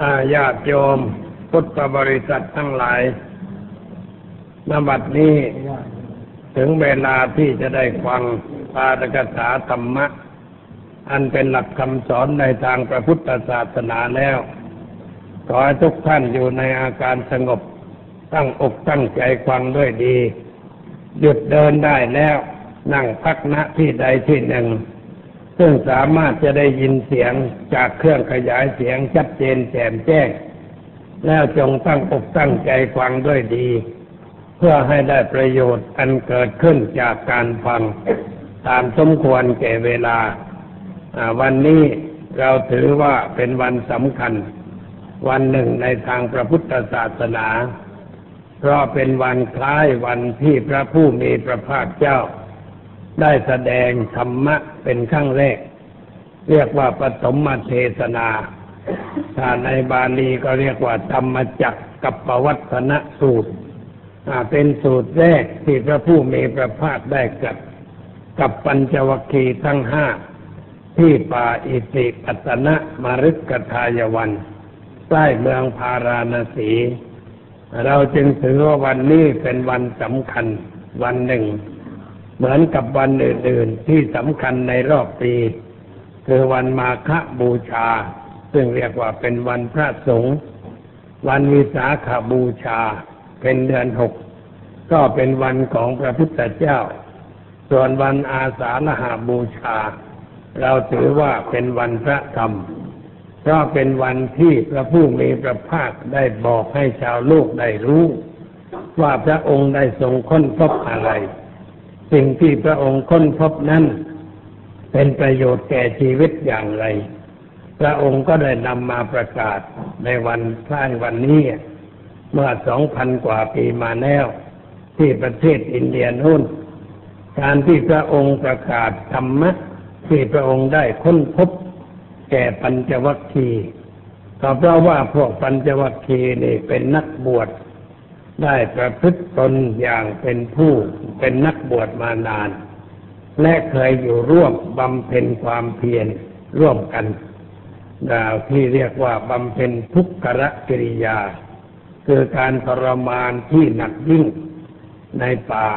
อาญาติโยมพุทธบริษัททั้งหลายนบัดนี้ถึงเวลาที่จะได้ฟังปาฐกถาธรรมะ อันเป็นหลักคำสอนในทางพระพุทธศาสนาแล้ว ขอให้ทุกท่านอยู่ในอาการสงบ ตั้งอกตั้งใจฟังด้วยดี หยุดเดินได้แล้ว นั่งพักณที่ใดที่หนึ่ง ซึ่งสามารถจะได้ยินเสียงจากเครื่องขยายเสียงชัดเจนแจ่มแจ้ง แล้วจงตั้งอกตั้งใจฟังด้วยดี เพื่อให้ได้ประโยชน์อันเกิดขึ้นจากการฟัง ตามสมควรแก่เวลา วันนี้เราถือว่าเป็นวันสำคัญ วันหนึ่งในทางพระพุทธศาสนา เพราะเป็นวันคล้ายวันที่พระผู้มีพระภาคเจ้า ได้แสดงธรรมะเป็นครั้งแรก เรียกว่าปฐมเทศนาถ้าในบาลีก็เรียกว่าธรรมจักกับปวัตนสูตรเป็นสูตรแรกที่พระผู้มีพระภาคได้กับกับปัญจวัคคีย์ทั้งห้าที่ป่าอิติปัตนะมารึกกทายวันใกล้เมืองพาราณสี เราจึงถือว่าวันนี้เป็นวันสำคัญวันหนึ่ง เหมือนกับวันอื่นๆที่สำคัญในรอบปี คือวันมาฆบูชา ซึ่งเรียกว่าเป็นวันพระสงฆ์วันวิสาขบูชา เป็นเดือนหกก็เป็นวันของพระพุทธเจ้า ส่วนวันอาสาฬหาบูชา เราถือว่าเป็นวันพระธรรมเพราะเป็นวันที่พระผู้มีพระภาคได้บอกให้ชาวโลกได้รู้ ว่าพระองค์ได้ทรงค้นพบอะไร สิ่งที่พระองค์ค้นพบนั้นเป็นประโยชน์แก่ชีวิตอย่างไร พระองค์ก็ได้นำมาประกาศในวันคล้ายวันนี้ เมื่อสองพันกว่าปีมาแล้ว ที่ประเทศอินเดียนู่น การที่พระองค์ประกาศธรรมะที่พระองค์ได้ค้นพบ แก่ปัญจวัคคีย์ก็เพราะว่าพวกปัญจวัคคีย์นี่เป็นนักบวช ได้ประพฤติตนอย่างเป็นผู้เป็นนักบวชมานาน และเคยอยู่ร่วมบำเพ็ญความเพียรร่วมกันดาวที่เรียกว่าบำเพ็ญทุกขะกิริยา คือการทรมานที่หนักยิ่งในป่า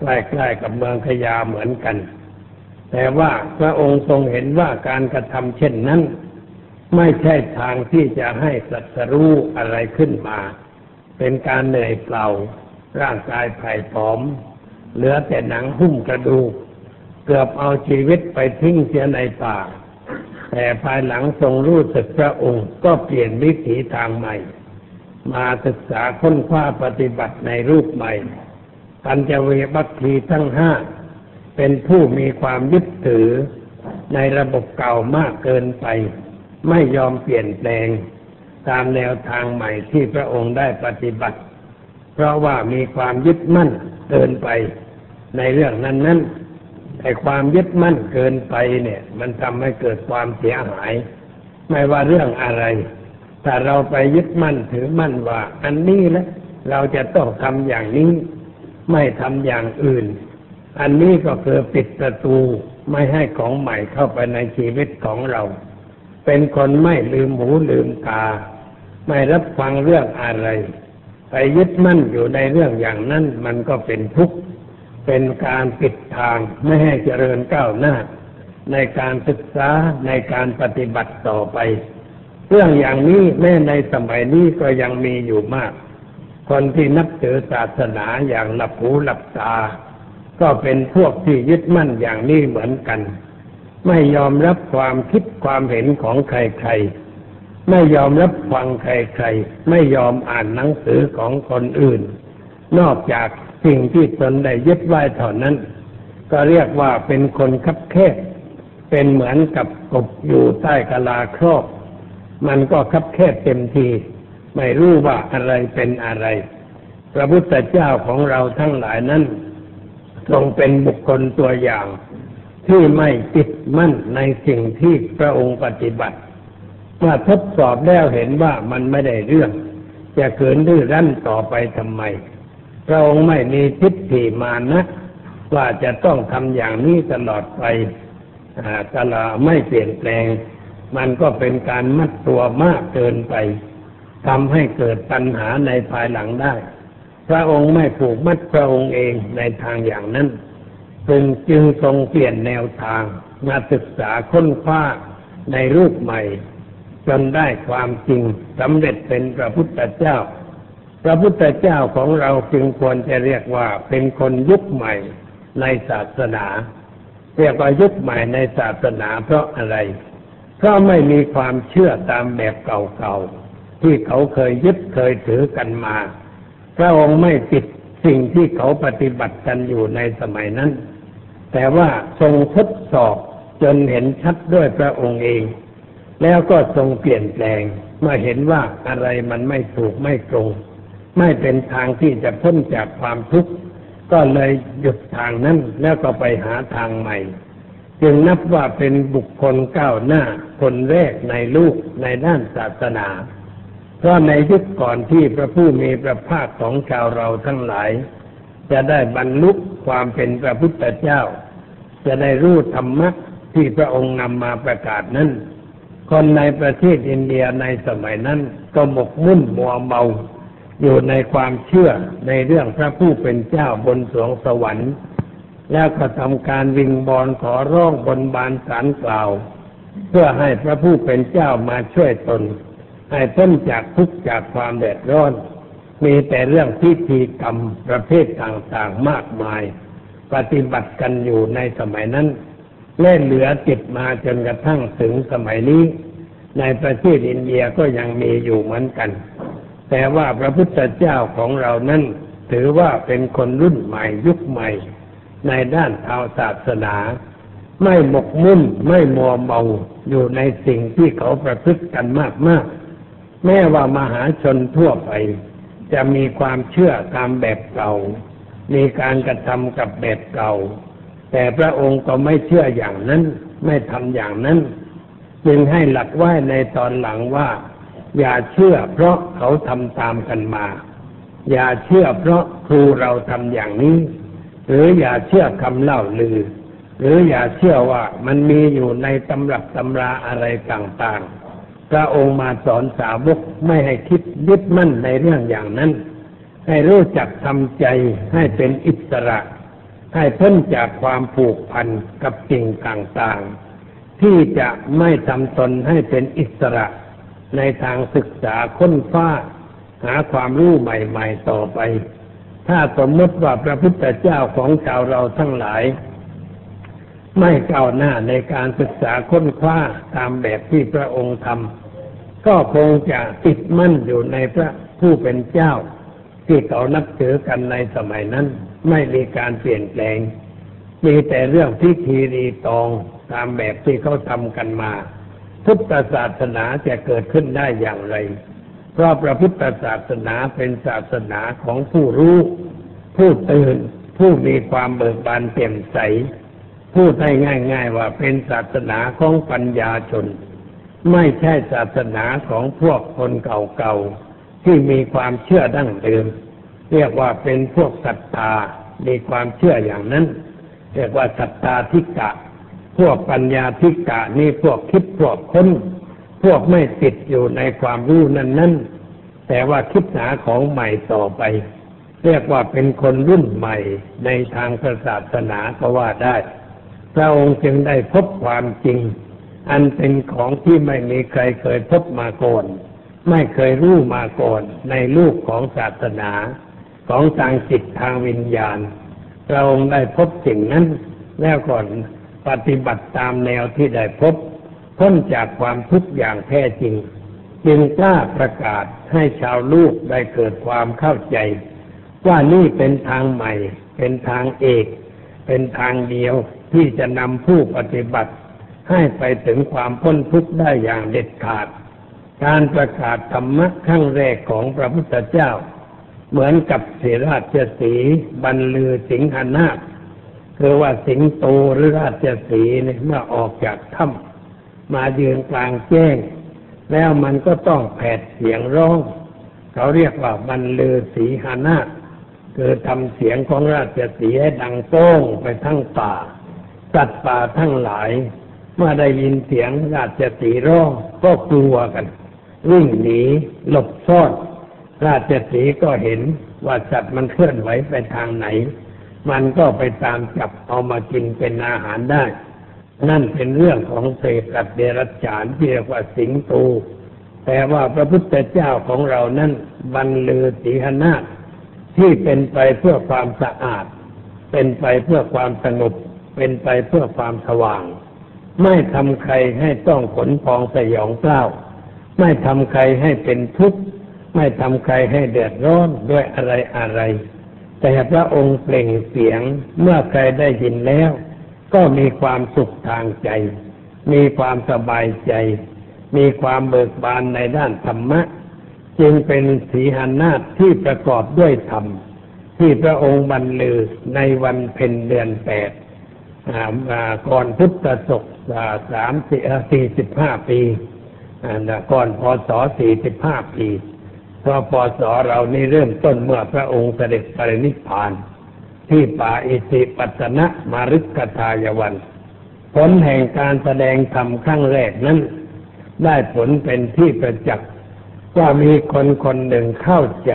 ใกล้ๆกับเมืองขยาเหมือนกัน แต่ว่าพระองค์ทรงเห็นว่าการกระทำเช่นนั้น ไม่ใช่ทางที่จะให้สัตรู้อะไรขึ้นมา เป็นการเหนื่อยเปล่า ร่างกายไผ่ผอม เหลือแต่หนังหุ้มกระดูก เกือบเอาชีวิตไปทิ้งเสียในป่า แต่ภายหลังทรงรู้สึกพระองค์ก็เปลี่ยนวิถีทางใหม่ มาศึกษาค้นคว้าปฏิบัติในรูปใหม่ ปัญจเวบัคคีทั้งห้าเป็นผู้มีความยึดถือในระบบเก่ามากเกินไป ไม่ยอมเปลี่ยนแปลง ตามแนวทางใหม่ที่พระองค์ได้ปฏิบัติ เพราะว่ามีความยึดมั่นเกินไปในเรื่องนั้นนั้นแต่ความยึดมั่นเกินไปเนี่ย มันทำให้เกิดความเสียหาย ไม่ว่าเรื่องอะไรถ้าเราไปยึดมั่นถือมั่นว่า อันนี้แหละเราจะต้องทำอย่างนี้ ไม่ทำอย่างอื่น อันนี้ก็คือปิดประตูไม่ให้ของใหม่เข้าไปในชีวิตของเรา เป็นคนไม่ลืมหูลืมตา ไม่รับฟังเรื่องอะไร ไปยึดมั่นอยู่ในเรื่องอย่างนั้นมันก็เป็นทุกข์เป็นการปิดทางไม่ให้เจริญก้าวหน้า ในการศึกษาในการปฏิบัติต่อไป เรื่องอย่างนี้แม้ในสมัยนี้ก็ยังมีอยู่มาก คนที่นับถือศาสนาอย่างหลับหูหลับตา ก็เป็นพวกที่ยึดมั่นอย่างนี้เหมือนกัน ไม่ยอมรับความคิดความเห็นของใครๆ ไม่ยอมรับฟังใครๆ ไม่ยอมอ่านหนังสือของคนอื่น นอกจากสิ่งที่ตนได้ยึดไว้เท่านั้น ก็เรียกว่าเป็นคนคับแคบเป็นเหมือนกับกบอยู่ใต้กะลาครอบ มันก็คับแคบเต็มทีไม่รู้ว่าอะไรเป็นอะไร พระพุทธเจ้าของเราทั้งหลายนั้นทรงเป็นบุคคลตัวอย่าง ที่ไม่ติดมั่นในสิ่งที่พระองค์ปฏิบัติ เมื่อทดสอบแล้วเห็นว่ามันไม่ได้เรื่อง จะเกินดื้อรั้นต่อไปทำไมพระองค์ไม่มีทิฏฐิมานะ ว่าจะต้องทำอย่างนี้ตลอดไปตลอดไม่เปลี่ยนแปลง มันก็เป็นการมัดตัวมากเกินไปทำให้เกิดปัญหาในภายหลังได้ พระองค์ไม่ผูกมัดพระองค์เองในทางอย่างนั้นจึงจึงทรงเปลี่ยนแนวทางมาศึกษาค้นคว้าในรูปใหม่ จนได้ความจริงสำเร็จเป็นพระพุทธเจ้า พระพุทธเจ้าของเราจึงควรจะเรียกว่าเป็นคนยุคใหม่ในศาสนา เรียกว่ายุคใหม่ในศาสนาเพราะอะไร เพราะไม่มีความเชื่อตามแบบเก่าๆ ที่เขาเคยยึดเคยถือกันมา พระองค์ไม่ปิดสิ่งที่เขาปฏิบัติกันอยู่ในสมัยนั้น แต่ว่าทรงทดสอบจนเห็นชัดด้วยพระองค์เอง แล้วก็ทรงเปลี่ยนแปลงเมื่อเห็นว่าอะไรมันไม่ถูกไม่ตรง ไม่เป็นทางที่จะพ้นจากความทุกข์ก็เลยหยุดทางนั้นแล้วก็ไปหาทางใหม่ จึงนับว่าเป็นบุคคลก้าวหน้าคนแรกในลูกในด้านศาสนา เพราะในยุคก่อนที่พระผู้มีพระภาคของชาวเราทั้งหลาย จะได้บรรลุความเป็นพระพุทธเจ้า จะได้รู้ธรรมะที่พระองค์นำมาประกาศนั้น คนในประเทศอินเดียในสมัยนั้นก็หมกมุ่นมัวเมา อยู่ในความเชื่อในเรื่องพระผู้เป็นเจ้าบนสวงสวรรค์ แล้วก็ทำการวิงบอลขอร้องบนบานสารกล่าว เพื่อให้พระผู้เป็นเจ้ามาช่วยตน ให้พ้นจากทุกข์จากความแดดร้อน มีแต่เรื่องพิธีกรรมประเภทต่างๆมากมาย ปฏิบัติกันอยู่ในสมัยนั้น เล่นเหลือติดมาจนกระทั่งถึงสมัยนี้ ในประเทศอินเดียก็ยังมีอยู่เหมือนกัน แต่ว่าพระพุทธเจ้าของเรานั้นถือว่าเป็นคนรุ่นใหม่ยุคใหม่ ในด้านทางศาสนา ไม่หมกมุ่นไม่มัวเมาอยู่ในสิ่งที่เขาประพฤติกันมากๆแม้ว่ามหาชนทั่วไป จะมีความเชื่อตามแบบเก่า มีการกระทำกับแบบเก่า แต่พระองค์ก็ไม่เชื่ออย่างนั้น ไม่ทำอย่างนั้น จึงให้หลักไว้ในตอนหลังว่า อย่าเชื่อเพราะเขาทำตามกันมา อย่าเชื่อเพราะครูเราทำอย่างนี้ หรืออย่าเชื่อคำเล่าลือ หรืออย่าเชื่อว่ามันมีอยู่ในตำรับตำราอะไรต่างๆพระองค์มาสอนสาวกไม่ให้คิดยึดมั่นในเรื่องอย่างนั้น ให้รู้จักทำใจให้เป็นอิสระ ให้พ้นจากความผูกพันกับสิ่งต่างๆ ที่จะไม่ทำตนให้เป็นอิสระในทางศึกษาค้นฟ้าหาความรู้ใหม่ๆต่อไป ถ้าสมมติว่าพระพุทธเจ้าของชาวเราทั้งหลาย ไม่ก้าวหน้าในการศึกษาค้นคว้าตามแบบที่พระองค์ทำก็คงจะติดมั่นอยู่ในพระผู้เป็นเจ้า ที่เขานับถือกันในสมัยนั้น ไม่มีการเปลี่ยนแปลง มีแต่เรื่องพิธีรีตองตามแบบที่เขาทำกันมา พุทธศาสนาจะเกิดขึ้นได้อย่างไร เพราะพระพุทธศาสนาเป็นศาสนาของผู้รู้ ผู้ตื่น ผู้มีความเบิกบานเต็มใส พูดให้ง่าย ๆ ว่าเป็นศาสนาของปัญญาชน ไม่ใช่ศาสนาของพวกคนเก่าๆที่มีความเชื่อดั้งเดิม เรียกว่าเป็นพวกศรัทธามีความเชื่ออย่างนั้น เรียกว่าศรัทธาทิกะ พวกปัญญาธิกะนี่พวกคิดพวกค้น พวกไม่ติดอยู่ในความรู้นั้นนั้นแต่ว่าคิดหาของใหม่ต่อไป เรียกว่าเป็นคนรุ่นใหม่ในทางศาสนาก็ว่าได้ พระองค์จึงได้พบความจริง อันเป็นของที่ไม่มีใครเคยพบมาก่อน ไม่เคยรู้มาก่อนในลูกของศาสนา ของทางจิตทางวิญญาณพระองค์ได้พบสิ่งนั้นแล้วก่อนปฏิบัติตามแนวที่ได้พบพ้นจากความทุกข์อย่างแท้จริง จึงกล้าประกาศให้ชาวลูกได้เกิดความเข้าใจ ว่านี่เป็นทางใหม่ เป็นทางเอก เป็นทางเดียวที่จะนำผู้ปฏิบัติ ให้ไปถึงความพ้นทุกข์ได้อย่างเด็ดขาด การประกาศธรรมะขั้งแรกของพระพุทธเจ้า เหมือนกับเสราชสีบรรลือสิงหนาคคือว่าสิงโตหรือราชสีเนี่ยเมื่อออกจากถ้ำมายืนกลางแจ้ง แล้วมันก็ต้องแผดเสียงร้อง เขาเรียกว่าบรรลือสีหานาคคือทำเสียงของราชสีให้ดังโต้งไปทั้งป่าสัตว์ป่าทั้งหลาย เมื่อได้ยินเสียงราชสีร้องก็กลัวกันวิ่งหนีหลบซ่อน ราชสีก็เห็นว่าสัตว์มันเคลื่อนไหวไปทางไหน มันก็ไปตามจับเอามากินเป็นอาหารได้ นั่นเป็นเรื่องของเศษสัตว์เดรัจฉานที่เรียกว่าสิงโตแต่ว่าพระพุทธเจ้าของเรานั้นบรรลือสีหนาที่เป็นไปเพื่อความสะอาด เป็นไปเพื่อความสงบเป็นไปเพื่อความสว่าง ไม่ทำใครให้ต้องขนพองสยองเกล้า ไม่ทำใครให้เป็นทุกข์ ไม่ทำใครให้เดือดร้อนด้วยอะไรอะไร แต่พระองค์เปล่งเสียงเมื่อใครได้ยินแล้ว ก็มีความสุขทางใจ มีความสบายใจ มีความเบิกบานในด้านธรรมะ จึงเป็นสีหานาฏที่ประกอบด้วยธรรม ที่พระองค์บรรลือในวันเพ็ญเดือนแปดก่อนพุทธศกสามสี่สิบห้าปีก่อนพศสี่สิบห้าปี เพราะพศเรานี่เริ่มต้นเมื่อพระองค์เสด็จปรินิพพาน ที่ป่าอิสิปัตนะมารุกทายวัน ผลแห่งการแสดงธรรมครั้งแรกนั้น ได้ผลเป็นที่ประจักษ์ว่ามีคนคนหนึ่งเข้าใจ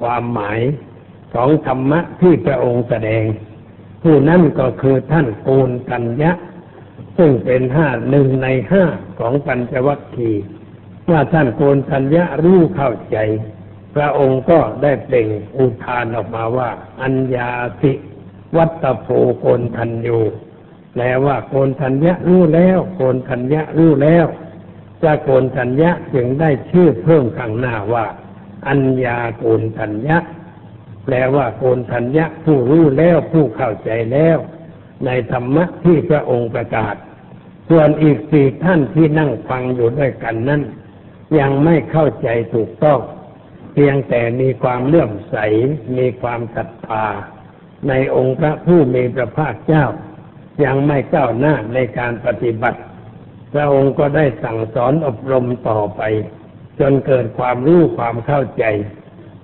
ความหมายของธรรมะที่พระองค์แสดง ผู้นั้นก็คือท่านโกนกัญญะ ซึ่งเป็นห้าหนึ่งในห้าของปัญจวัคคีย์ ว่าท่านโกนกัญญะรู้เข้าใจ พระองค์ก็ได้เปล่งอุทานออกมาว่า อัญญาสิวัตโพโกนทันยูแปลว่าโกนทัญญะรู้แล้วโกนทัญญะรู้แล้วพระโกนทัญญะจึงได้ชื่อเพิ่มข้างหน้าว่า อัญญาโกนทัญญะแปลว่าโกนทัญญะผู้รู้แล้วผู้เข้าใจแล้ว ในธรรมะที่พระองค์ประกาศ ส่วนอีกสี่ท่านที่นั่งฟังอยู่ด้วยกันนั้น ยังไม่เข้าใจถูกต้อง เพียงแต่มีความเลื่อมใส มีความศรัทธาในองค์พระผู้มีพระภาคเจ้า ยังไม่ก้าวหน้าในการปฏิบัติ พระองค์ก็ได้สั่งสอนอบรมต่อไป จนเกิดความรู้ความเข้าใจ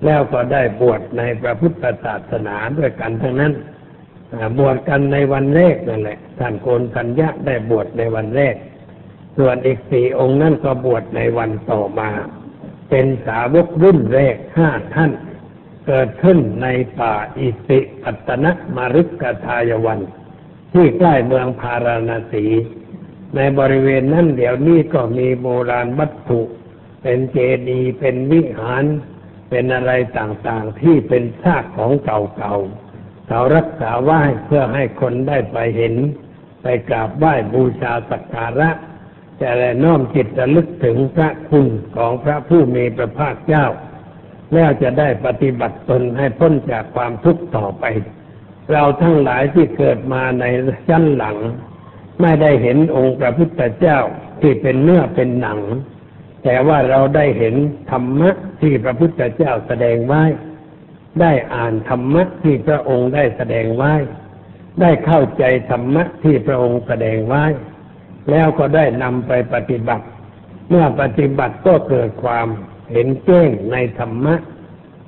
แล้วก็ได้บวชในพระพุทธศาสนาด้วยกันทั้งนั้นบวชกันในวันแรกนั่นแหละท่านโกนทัญญะได้บวชในวันแรก ส่วนอีกสี่องค์นั่นก็บวชในวันต่อมา เป็นสาวกรุ่นแรกห้าท่าน เกิดขึ้นในป่าอิสิปัตนะมรุกกทายวัน ที่ใกล้เมืองพาราณสี ในบริเวณนั้นเดี๋ยวนี้ก็มีโบราณวัตถุ เป็นเจดีย์เป็นวิหารเป็นอะไรต่างๆที่เป็นซากของเก่าๆเขารักษาไว้เพื่อให้คนได้ไปเห็น ไปกราบไหว้บูชาสักการะ จะได้น้อมจิตระลึกถึงพระคุณของพระผู้มีพระภาคเจ้า แล้วจะได้ปฏิบัติตนให้พ้นจากความทุกข์ต่อไป เราทั้งหลายที่เกิดมาในชั้นหลัง ไม่ได้เห็นองค์พระพุทธเจ้าที่เป็นเนื้อเป็นหนัง แต่ว่าเราได้เห็นธรรมะที่พระพุทธเจ้าแสดงไว้ ได้อ่านธรรมะที่พระองค์ได้แสดงไว้ ได้เข้าใจธรรมะที่พระองค์แสดงไว้ แล้วก็ได้นำไปปฏิบัติ เมื่อปฏิบัติก็เกิดความเห็นแจ้งในธรรมะ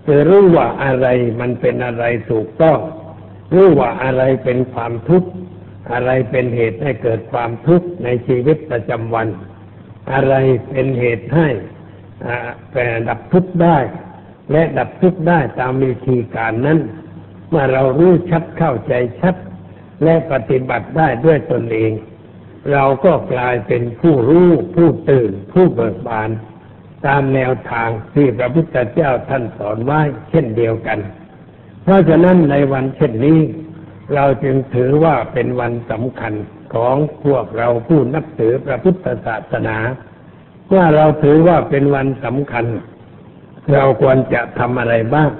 คือรู้ว่าอะไรมันเป็นอะไรถูกต้อง รู้ว่าอะไรเป็นความทุกข์ อะไรเป็นเหตุให้เกิดความทุกข์ในชีวิตประจำวัน อะไรเป็นเหตุให้อ่าแปรดับทุกข์ได้ และดับทุกข์ได้ตามวิธีการนั้น เมื่อเรารู้ชัดเข้าใจชัด และปฏิบัติได้ด้วยตนเอง เราก็กลายเป็นผู้รู้ผู้ตื่น ผู้เบิกบาน ตามแนวทางที่พระพุทธเจ้าท่านสอนไว้เช่นเดียวกัน เพราะฉะนั้นในวันเช่นนี้ เราจึงถือว่าเป็นวันสำคัญของพวกเราผู้นับถือพระพุทธศาสนาเมื่อเราถือว่าเป็นวันสำคัญ เราควรจะทำอะไรบ้าง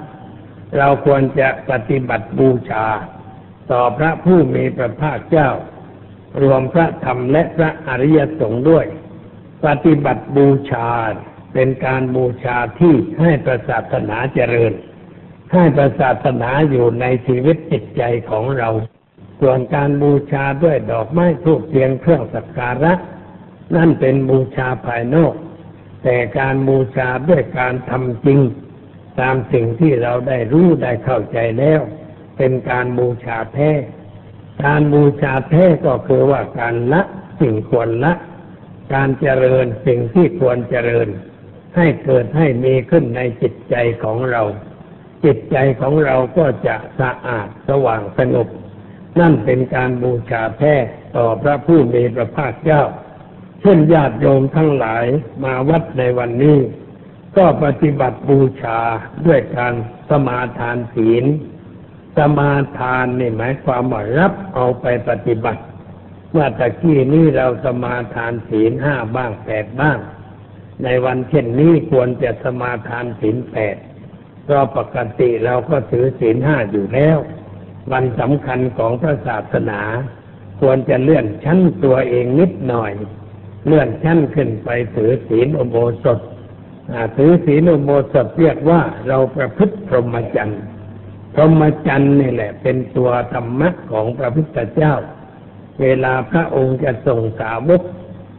เราควรจะปฏิบัติบูชา ต่อพระผู้มีพระภาคเจ้า รวมพระธรรมและพระอริยสงฆ์ด้วย ปฏิบัติบูชาเป็นการบูชาที่ให้ประศาสนาเจริญ ให้ประศาสนาอยู่ในชีวิตจิตใจของเรา ส่วนการบูชาด้วยดอกไม้ทูบเทียนเครื่องสักการะ นั่นเป็นบูชาภายนอก แต่การบูชาด้วยการทำจริง ตามสิ่งที่เราได้รู้ได้เข้าใจแล้ว เป็นการบูชาแท้ การบูชาแท้ก็คือว่าการละสิ่งควรละ การเจริญสิ่งที่ควรเจริญ ให้เกิดให้มีขึ้นในจิตใจของเรา จิตใจของเราก็จะสะอาดสว่างสงบนั่นเป็นการบูชาแท้ต่อพระผู้มีพระภาคเจ้า เช่นญาติโยมทั้งหลายมาวัดในวันนี้ ก็ปฏิบัติบูชาด้วยการสมาทานศีล สมาทานนี่หมายความว่ารับเอาไปปฏิบัติเมื่อตะกี้นี้เราสมาทานศีลห้าบ้างแปดบ้าง ในวันเช่นนี้ควรจะสมาทานศีลแปดเพราะปกติเราก็ถือศีลห้าอยู่แล้ว วันสำคัญของพระศาสนา ควรจะเลื่อนชั้นตัวเองนิดหน่อย เลื่อนชั้นขึ้นไปถือศีลอุโบสถถือศีลอุโบสถเรียกว่าเราประพฤติพรหมจรรย์ พรหมจรรย์นี่แหละ เป็นตัวธรรมะของพระพุทธเจ้า เวลาพระองค์จะส่งสาวก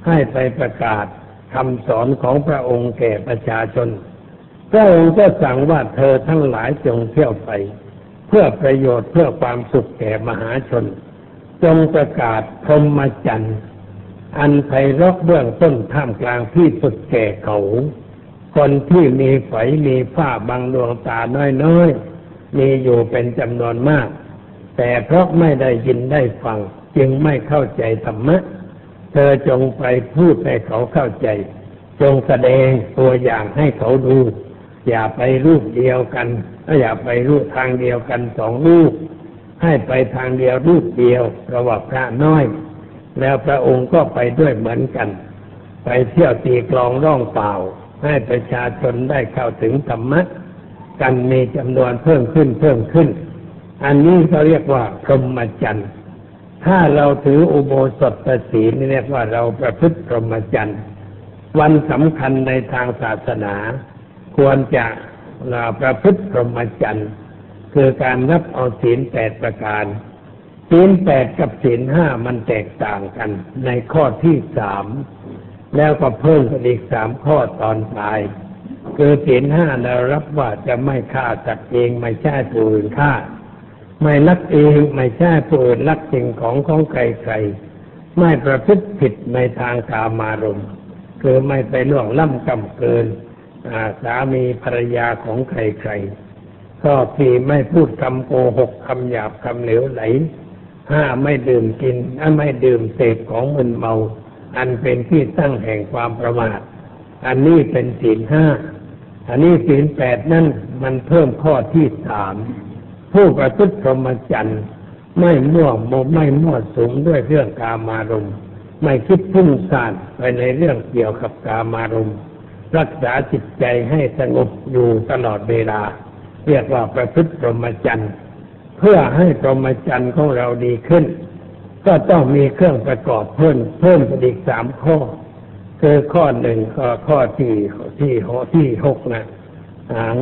ให้ไปประกาศคำสอนของพระองค์แก่ประชาชน พระองค์ก็สั่งว่าเธอทั้งหลายจงเที่ยวไป เพื่อประโยชน์เพื่อความสุขแก่มหาชน จงประกาศพรหมจรรย์อันไพเราะเบื้องต้นท่ามกลางที่สุดแก่เขา คนที่มีไฝมีฝ้าบางดวงตาน้อยๆ มีอยู่เป็นจำนวนมาก แต่เพราะไม่ได้ยินได้ฟัง จึงไม่เข้าใจธรรมะ เธอจงไปพูดให้เขาเข้าใจ จงแสดงตัวอย่างให้เขาดู อย่าไปรูปเดียวกันอย่าไปรูปทางเดียวกันสองรูป ให้ไปทางเดียวรูปเดียวเพราะว่าพระน้อย แล้วพระองค์ก็ไปด้วยเหมือนกัน ไปเที่ยวตีกลองร้องเปล่า ให้ประชาชนได้เข้าถึงธรรมะ กันมีจำนวนเพิ่มขึ้นเพิ่มขึ้น อันนี้เขาเรียกว่าพรหมจรรย์ถ้าเราถืออุโบสถศีลนี่เรียกว่าเราประพฤติพรหมจรรย์วันสำคัญในทางศาสนา ควรจะเราประพฤติพรหมจรรย์คือการรับเอาศีลแปดประการศีลแปดกับศีลห้ามันแตกต่างกัน ในข้อที่สามแล้วก็เพิ่มกันอีกสามข้อตอนปลาย คือศีลห้าเรารับว่าจะไม่ฆ่าสัตว์เองไม่ใช่ผู้อื่นฆ่า ไม่ลักเองไม่ใช่ผู้อื่นลักสิ่งของของใครใครไม่ประพฤติผิดในทางกามารมณ์คือไม่ไปล่วงล้ำกำเกินาสามีภรรยาของใครใครๆข้อสี่ไม่พูดคำโกหกคำหยาบคำเหลวไหลห้าไม่ดื่มกินไม่ดื่มเสพของมึนเมา อันเป็นที่ตั้งแห่งความประมาท อันนี้เป็นศีลห้า อันนี้ศีลแปดนั่นมันเพิ่มข้อที่สามผู้ประพฤติพรหมจรรย์ไม่มั่วโมไม่มั่วสุมด้วยเรื่องกามารมณ์ไม่คิดพุ่งซ่านไปในเรื่องเกี่ยวกับกามารมณ์รักษาจิตใจให้สงบอยู่ตลอดเวลา เรียกว่าประพฤติพรหมจรรย์เพื่อให้พรหมจรรย์ของเราดีขึ้น ก็ต้องมีเครื่องประกอบเพิ่มเพิ่มอีกสามข้อ คือข้อหนึ่งข้อข้อที่ที่หที่หกนะ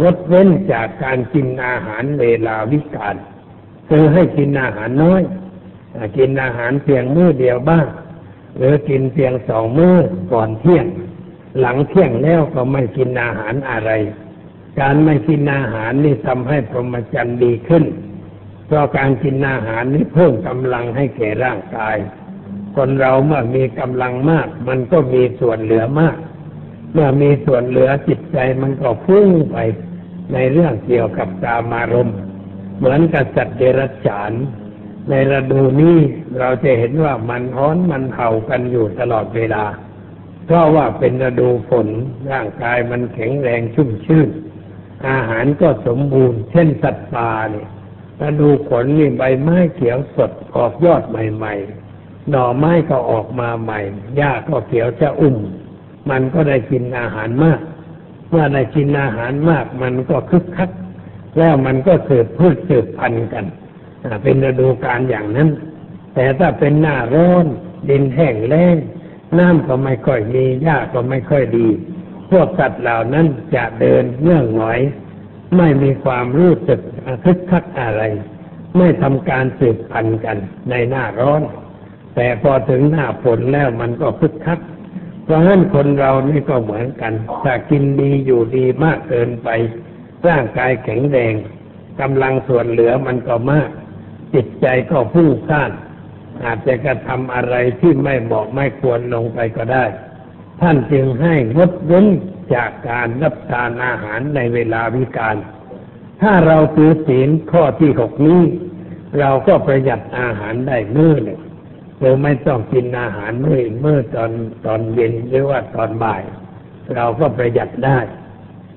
งดเว้นจากการกินอาหารเวลาวิกาลคือให้กินอาหารน้อยกินอาหารเพียงมื้อเดียวบ้าง หรือกินเพียงสองมื้อก่อนเที่ยง หลังเที่ยงแล้วก็ไม่กินอาหารอะไร การไม่กินอาหารนี่ทำให้พรหมจรรย์ดีขึ้น เพราะการกินอาหารนี่เพิ่มกำลังให้แก่ร่างกาย คนเราเมื่อมีกำลังมาก มันก็มีส่วนเหลือมาก เมื่อมีส่วนเหลือจิตใจมันก็ฟุ้งไปในเรื่องเกี่ยวกับกามารมณ์ เหมือนกับสัตว์เดรัจฉาน ในฤดูนี้เราจะเห็นว่ามันฮ้อนมันเห่ากันอยู่ตลอดเวลา เพราะว่าเป็นฤดูฝนร่างกายมันแข็งแรงชุ่มชื่น อาหารก็สมบูรณ์ เช่นสัตว์ป่าเนี่ยฤดูฝนนี่ใบไม้เขียวสดออกยอดใหม่ ๆ หน่อไม้ก็ออกมาใหม่หญ้าก็เขียวจะอุ่ม มันก็ได้กินอาหารมาก เมื่อได้กินอาหารมาก มันก็คึกคัก แล้วมันก็สืบพืชสืบพันธุ์กันเป็นฤดูกาลอย่างนั้น แต่ถ้าเป็นหน้าร้อนดินแห้งแล้งน้ำก็ไม่ค่อยมีหญ้าก็ไม่ค่อยดี พวกสัตว์เหล่านั้นจะเดินเงื่องหงอย ไม่มีความรู้สึกคึกคักอะไร ไม่ทำการสืบพันธุ์กันในหน้าร้อน แต่พอถึงหน้าฝนแล้วมันก็คึกคัก เพราะฉะนั้นคนเรานี่ก็เหมือนกัน ถ้ากินดีอยู่ดีมากเกินไป ร่างกายแข็งแรงกำลังส่วนเหลือมันก็มาก จิตใจก็พุ่งซ่านอาจจะกระทำอะไรที่ไม่เหมาะไม่ควรลงไปก็ได้ ท่านจึงให้งดเว้นจากการรับทานอาหารในเวลาวิการ ถ้าเราถือศีลข้อที่หกนี้ เราก็ประหยัดอาหารได้มื้อหนึ่ง เราไม่ต้องกินอาหารมื้อมื้อตอนตอนเย็นหรือว่าตอนบ่าย เราก็ประหยัดได้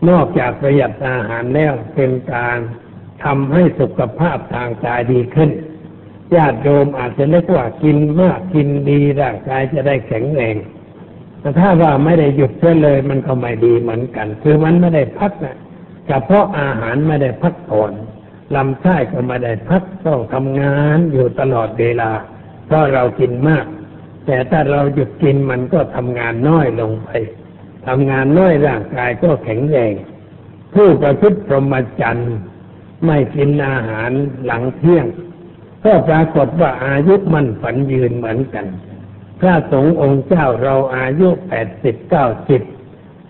นอกจากประหยัดอาหารแล้วเป็นการทำให้สุขภาพทางกายดีขึ้นญาติโยมอาจจะเรียกว่ากินมากกินดีร่างกายจะได้แข็งแรงแต่ถ้าว่าไม่ได้หยุดเสียเลยมันก็ไม่ดีเหมือนกัน คือมันไม่ได้พักนะเฉพาะอาหารไม่ได้พักผ่อนลำไส้ก็ไม่ได้พักต้องทำงานอยู่ตลอดเวลา เพราะเรากินมาก แต่ถ้าเราหยุดกินมันก็ทำงานน้อยลงไปทำงานน้อยร่างกายก็แข็งแรง ผู้ประพฤติพรหมจรรย์ไม่กินอาหารหลังเที่ยง ก็ปรากฏว่าอายุมันฝันยืนเหมือนกัน พระสงฆ์องค์เจ้าเราอายุแปดสิบเก้าสิบ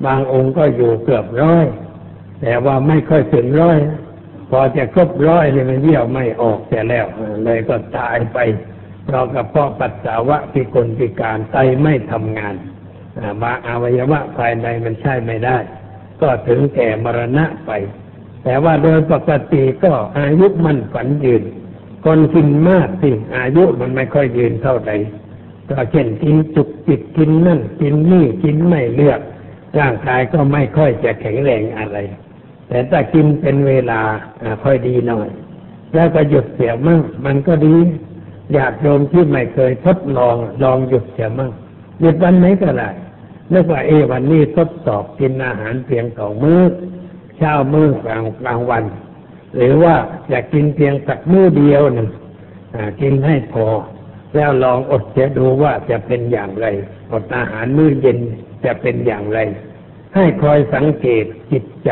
บางองค์ก็อยู่เกือบร้อย แต่ว่าไม่ค่อยถึงร้อย พอจะครบร้อยเลยมันเยี่ยวไม่ออกแต่แล้วเลยก็ตายไป เรากระเพาะปัสสาวะพิกลพิการไตไม่ทำงานบางอวัยวะภายในมันใช้ไม่ได้ ก็ถึงแก่มรณะไป แต่ว่าโดยปกติก็อายุมันฝันยืนคนกินมากสิอายุมันไม่ค่อยยืนเท่าไหร่ก็เช่นกินจุกจิกกินนั่นกินนี่กินไม่เลือก ร่างกายก็ไม่ค่อยจะแข็งแรงอะไร แต่ถ้ากินเป็นเวลาค่อยดีหน่อย แล้วก็หยุดเสียมั่งมันก็ดี อยากโยมที่ไม่เคยทดลองลองหยุดเสียมั่งหยุดวันไหนก็ได้นึกว่าเอวันนี้ทดสอบกินอาหารเพียงสองมื้อเช้ามื้อกลางกลางวัน หรือว่าอยากกินเพียงสักมื้อเดียวหนึ่งกินให้พอ แล้วลองอดจะดูว่าจะเป็นอย่างไรอดอาหารมื้อเย็นจะเป็นอย่างไร ให้คอยสังเกตจิตใจ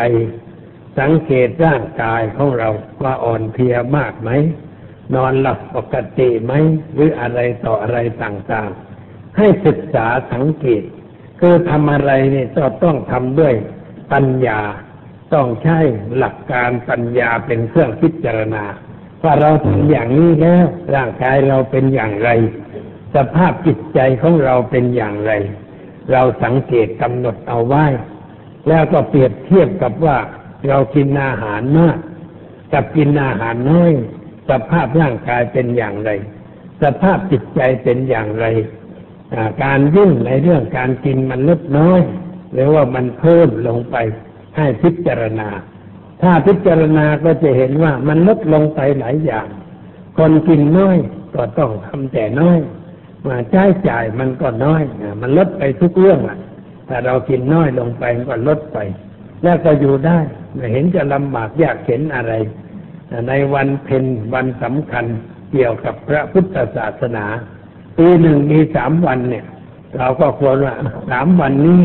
สังเกตร่างกายของเราว่าอ่อนเพลียมากไหม นอนหลับปกติไหมหรืออะไรต่ออะไรต่างๆ ให้ศึกษาสังเกต คือทำอะไรเนี่ยต้องทำด้วยปัญญา ต้องใช้หลักการปัญญาเป็นเครื่องพิจารณา ว่าเราทำอย่างนี้แล้ว ร่างกายเราเป็นอย่างไร สภาพจิตใจของเราเป็นอย่างไร เราสังเกตกำหนดเอาไว้ แล้วก็เปรียบเทียบกับว่าเรากินอาหารมาก กับกินอาหารน้อย สภาพร่างกายเป็นอย่างไร สภาพจิตใจเป็นอย่างไร การยุ่งในเรื่องการกินมันลดน้อย หรือว่ามันเพิ่มลงไปให้พิจารณา ถ้าพิจารณาก็จะเห็นว่ามันลดลงไปหลายอย่าง คนกินน้อยก็ต้องทำแต่น้อยมาใช้จ่ายมันก็น้อย มันลดไปทุกเรื่องอะ ถ้าเรากินน้อยลงไปก็ลดไป แล้วก็อยู่ได้ไม่เห็นจะลำบากยากเข็นอะไร ในวันเพ็ญวันสำคัญเกี่ยวกับพระพุทธศาสนาปีหนึ่งมีสามวันเนี่ย เราก็ควรว่าสามวันนี้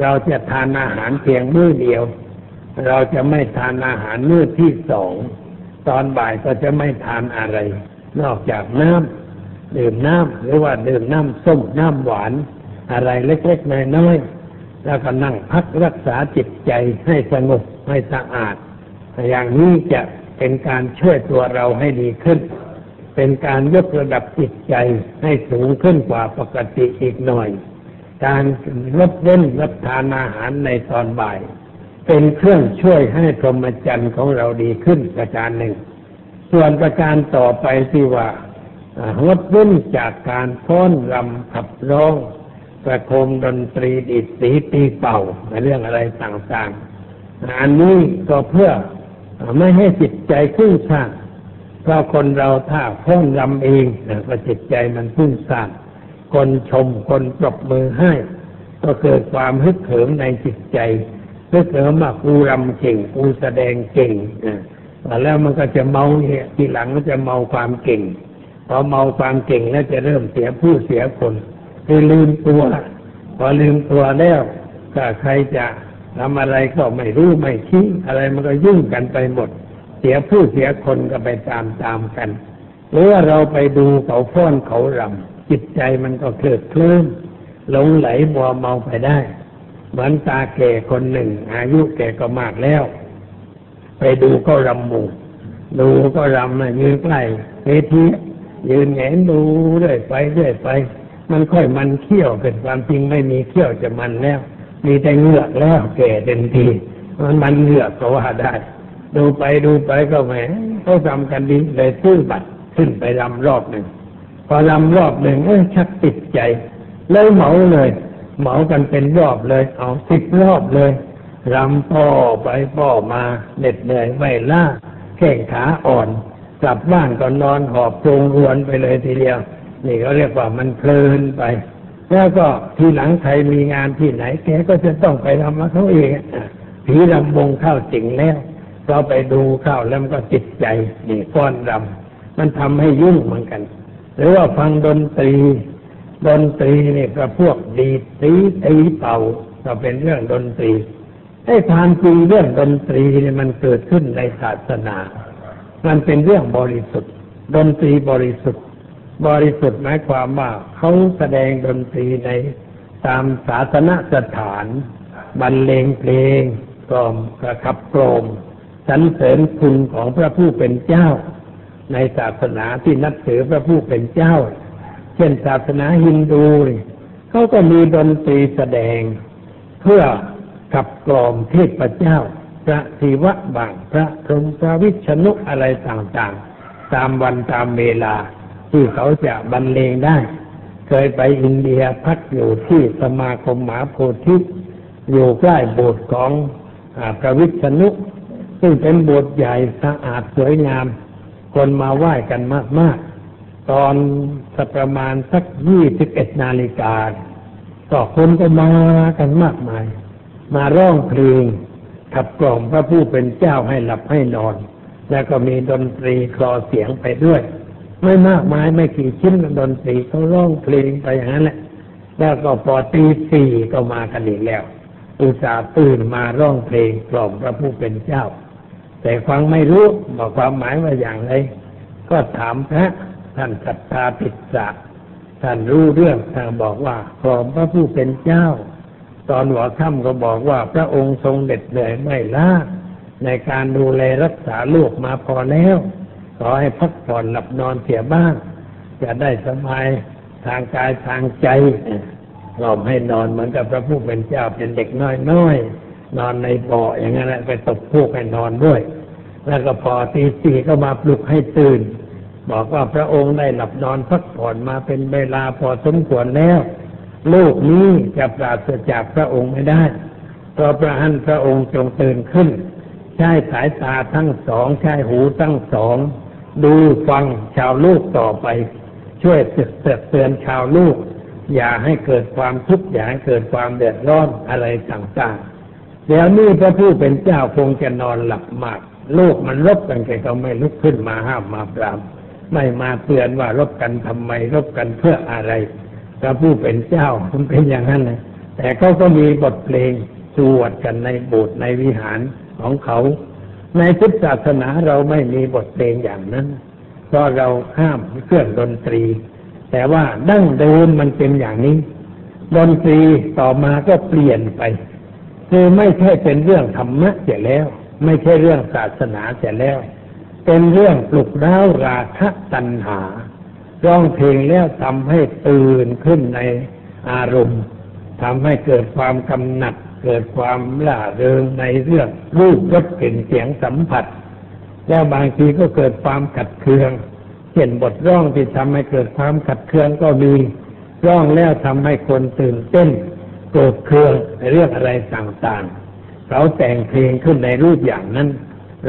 เราจะทานอาหารเพียงมื้อเดียว เราจะไม่ทานอาหารมื้อที่สองตอนบ่ายก็จะไม่ทานอะไร นอกจากน้ำดื่มน้ำหรือว่าดื่มน้ำส้มน้ำหวาน อะไรเล็กๆน้อยๆแล้วก็นั่งพักรักษาจิตใจให้สงบให้สะอาดอย่างนี้จะ เป็นการช่วยตัวเราให้ดีขึ้น เป็นการยกระดับจิตใจให้สูงขึ้นกว่าปกติอีกหน่อย การลดเว้นรับทานอาหารในตอนบ่าย เป็นเครื่องช่วยให้พรหมจรรย์ของเราดีขึ้นประการหนึ่ง ส่วนประการต่อไปที่ว่างดเว้นจากการฟ้อนรำขับร้องประโคมดนตรีดิดสีตีเป่าในเรื่องอะไรต่างๆ อันนี้ก็เพื่อ ไม่ให้จิตใจขึ้นช่างเพราะคนเราถ้าพ้องรำเองนะก็จิตใจมันพุ่งซ่านคนชมคนปรบมือให้ ก็เกิดความฮึกเหิมในจิตใจฮึกเหิมมากูรำเก่งกูแสดงเก่งนะแล้วมันก็จะเมาเนี่ยทีหลังก็จะเมาความเก่งพอเมาความเก่งแล้วจะเริ่มเสียผู้เสียคนคือลืมตัว พอลืมตัวแล้วก็ใครจะ ทำอะไรก็ไม่รู้ไม่ชี้อะไรมันก็ยุ่งกันไปหมด เสียผู้เสียคนก็ไปตามตามกัน หรือว่าเราไปดูเขาฟ้อนเขารำจิตใจมันก็เคลิดเคลิ้มหลงไหลมัวเมาไปได้ เหมือนตาแก่คนหนึ่ง อายุแก่ก็มากแล้ว ไปดูก็รำหมู่ดูก็รำยืนใกล้เวทียืนแงนดูเรื่อยไปเรื่อยไป มันค่อยมันเขี้ยวเป็นความจริงไม่มีเขี้ยวจะมันแล้ว มีแต่เหงือกแล้วแก่เต็มทีมันมันเหงือกก็ว่าได้ ดูไปดูไปก็แหมเขาทำกันดีเลยซื้อบัตรขึ้นไปรำรอบหนึ่งพอรำรอบหนึ่งเอ้ยชักติดใจ เลยเหมาเลย เหมากันเป็นรอบเลย เอาสิบรอบเลยรำพ่อไปพ่อมาเหน็ดเหนื่อยไม่ล่าแข้งขาอ่อน กลับบ้านก็นอนหอบโจงรวนไปเลยทีเดียว นี่เขาเรียกว่ามันเพลินไป แล้วก็ทีหลังใครมีงานที่ไหนแกก็จะต้องไปทำมาเขาเองผีรำวงเข้าจริงแล้ว เราไปดูเข้าแล้วมันก็จิตใจนี่ก้อนรำมันทำให้ยุ่งเหมือนกัน หรือว่าฟังดนตรี ดนตรีนี่ก็พวกดีตีตีเป่า ก็เป็นเรื่องดนตรีไอ้ความจริงเรื่องดนตรีเนี่ยมันเกิดขึ้นในศาสนา มันเป็นเรื่องบริสุทธิ์ ดนตรีบริสุทธิ์ บริสุทธิ์หมายความว่าเขาแสดงดนตรีในตามศาสนสถานบรรเลงเพลงกลอมกระขับกลมสรรเสริญคุณของพระผู้เป็นเจ้า ในศาสนาที่นับถือพระผู้เป็นเจ้า เช่นศาสนาฮินดูเขาก็มีดนตรีแสดง เพื่อขับกล่อมเทพเจ้า พระศิวะบางพระพรหมพระวิชนุอะไรต่างๆ ตามวันตามเวลา ที่เขาจะบรรเลงได้ เคยไปอินเดียพักอยู่ที่สมาคมหมาโพธิอยู่ใกล้โบสถ์ของอพระวิษณุซึ่งเป็นโบสถ์ใหญ่สะอาดสวยงาม คนมาไหว้กันมาก ๆ ตอนสักประมาณสักยี่สิบเอ็ดนาฬิกาก็คนก็มากันมากมาย มาร้องเพลงขับกล่อมพระผู้เป็นเจ้าให้หลับให้นอน แล้วก็มีดนตรีคลอเสียงไปด้วย ไม่มากมายไม่กี่ชิ้นดนตรีเขาร้องเพลงไปอย่างนั้นแหละ แล้วก็พอตีสี่ก็มากันอีกแล้ว อุตส่าห์ตื่นมาร้องเพลงกล่อมพระผู้เป็นเจ้า แต่ฟังไม่รู้บอกความหมายว่าอย่างไร ก็ถามพระท่านศรัทธาติดสะท่านรู้เรื่องท่านบอกว่ากล่อมพระผู้เป็นเจ้า ตอนหัวค่ำก็บอกว่าพระองค์ทรงเด็ดเหนื่อยไม่ล้าในการดูแลรักษาลูกมาพอแล้ว ขอให้พักผ่อนหลับนอนเสียบ้าง จะได้สบายทางกายทางใจกล่อมให้นอนเหมือนกับพระผู้เป็นเจ้าเป็นเด็กน้อยน้อยนอนในเบาะอย่างนั้นไปตบพวกให้นอนด้วย แล้วก็พอตีสี่ก็มาปลุกให้ตื่น บอกว่าพระองค์ได้หลับนอนพักผ่อนมาเป็นเวลาพอสมควรแล้วโลกนี้จะปราศจากพระองค์ไม่ได้เพราะพระหันพระองค์จงตื่นขึ้น ใช้สายตาทั้งสอง ใช้หูทั้งสอง ดูฟังชาวลูกต่อไป ช่วยเตือนชาวลูก อย่าให้เกิดความทุกข์อย่าให้เกิดความเดือดร้อนอะไรต่างๆเดี๋ยวนี้พระผู้เป็นเจ้าคงจะนอนหลับมากโลกมันรบกันแกก็ไม่ลุกขึ้นมาห้ามมาปราม ไม่มาเตือนว่ารบกันทำไมรบกันเพื่ออะไรพระผู้เป็นเจ้ามันเป็นอย่างนั้นนะแต่เขาก็มีบทเพลงสวดกันในโบสถ์ในวิหารของเขา ในพุทธศาสนาเราไม่มีบทเพลงอย่างนั้น เพราะเราห้ามเครื่องดนตรี แต่ว่าดั้งเดิมมันเป็นอย่างนี้ ดนตรีต่อมาก็เปลี่ยนไป คือไม่ใช่เป็นเรื่องธรรมะเสียแล้ว ไม่ใช่เรื่องศาสนาเสียแล้ว เป็นเรื่องปลุกร้าวราคะตัณหา ร้องเพลงแล้วทำให้ตื่นขึ้นในอารมณ์ทำให้เกิดความกำหนัด เกิดความล่าเริงในเรื่องรูปรสกลิ่นเสียงสัมผัส แล้วบางทีก็เกิดความขัดเคืองเช่นบทร้องที่ทำให้เกิดความขัดเคืองก็มีร้องแล้วทำให้คนตื่นเต้นโกรธเคืองในเรื่องอะไรต่างๆเขาแต่งเพลงขึ้นในรูปอย่างนั้น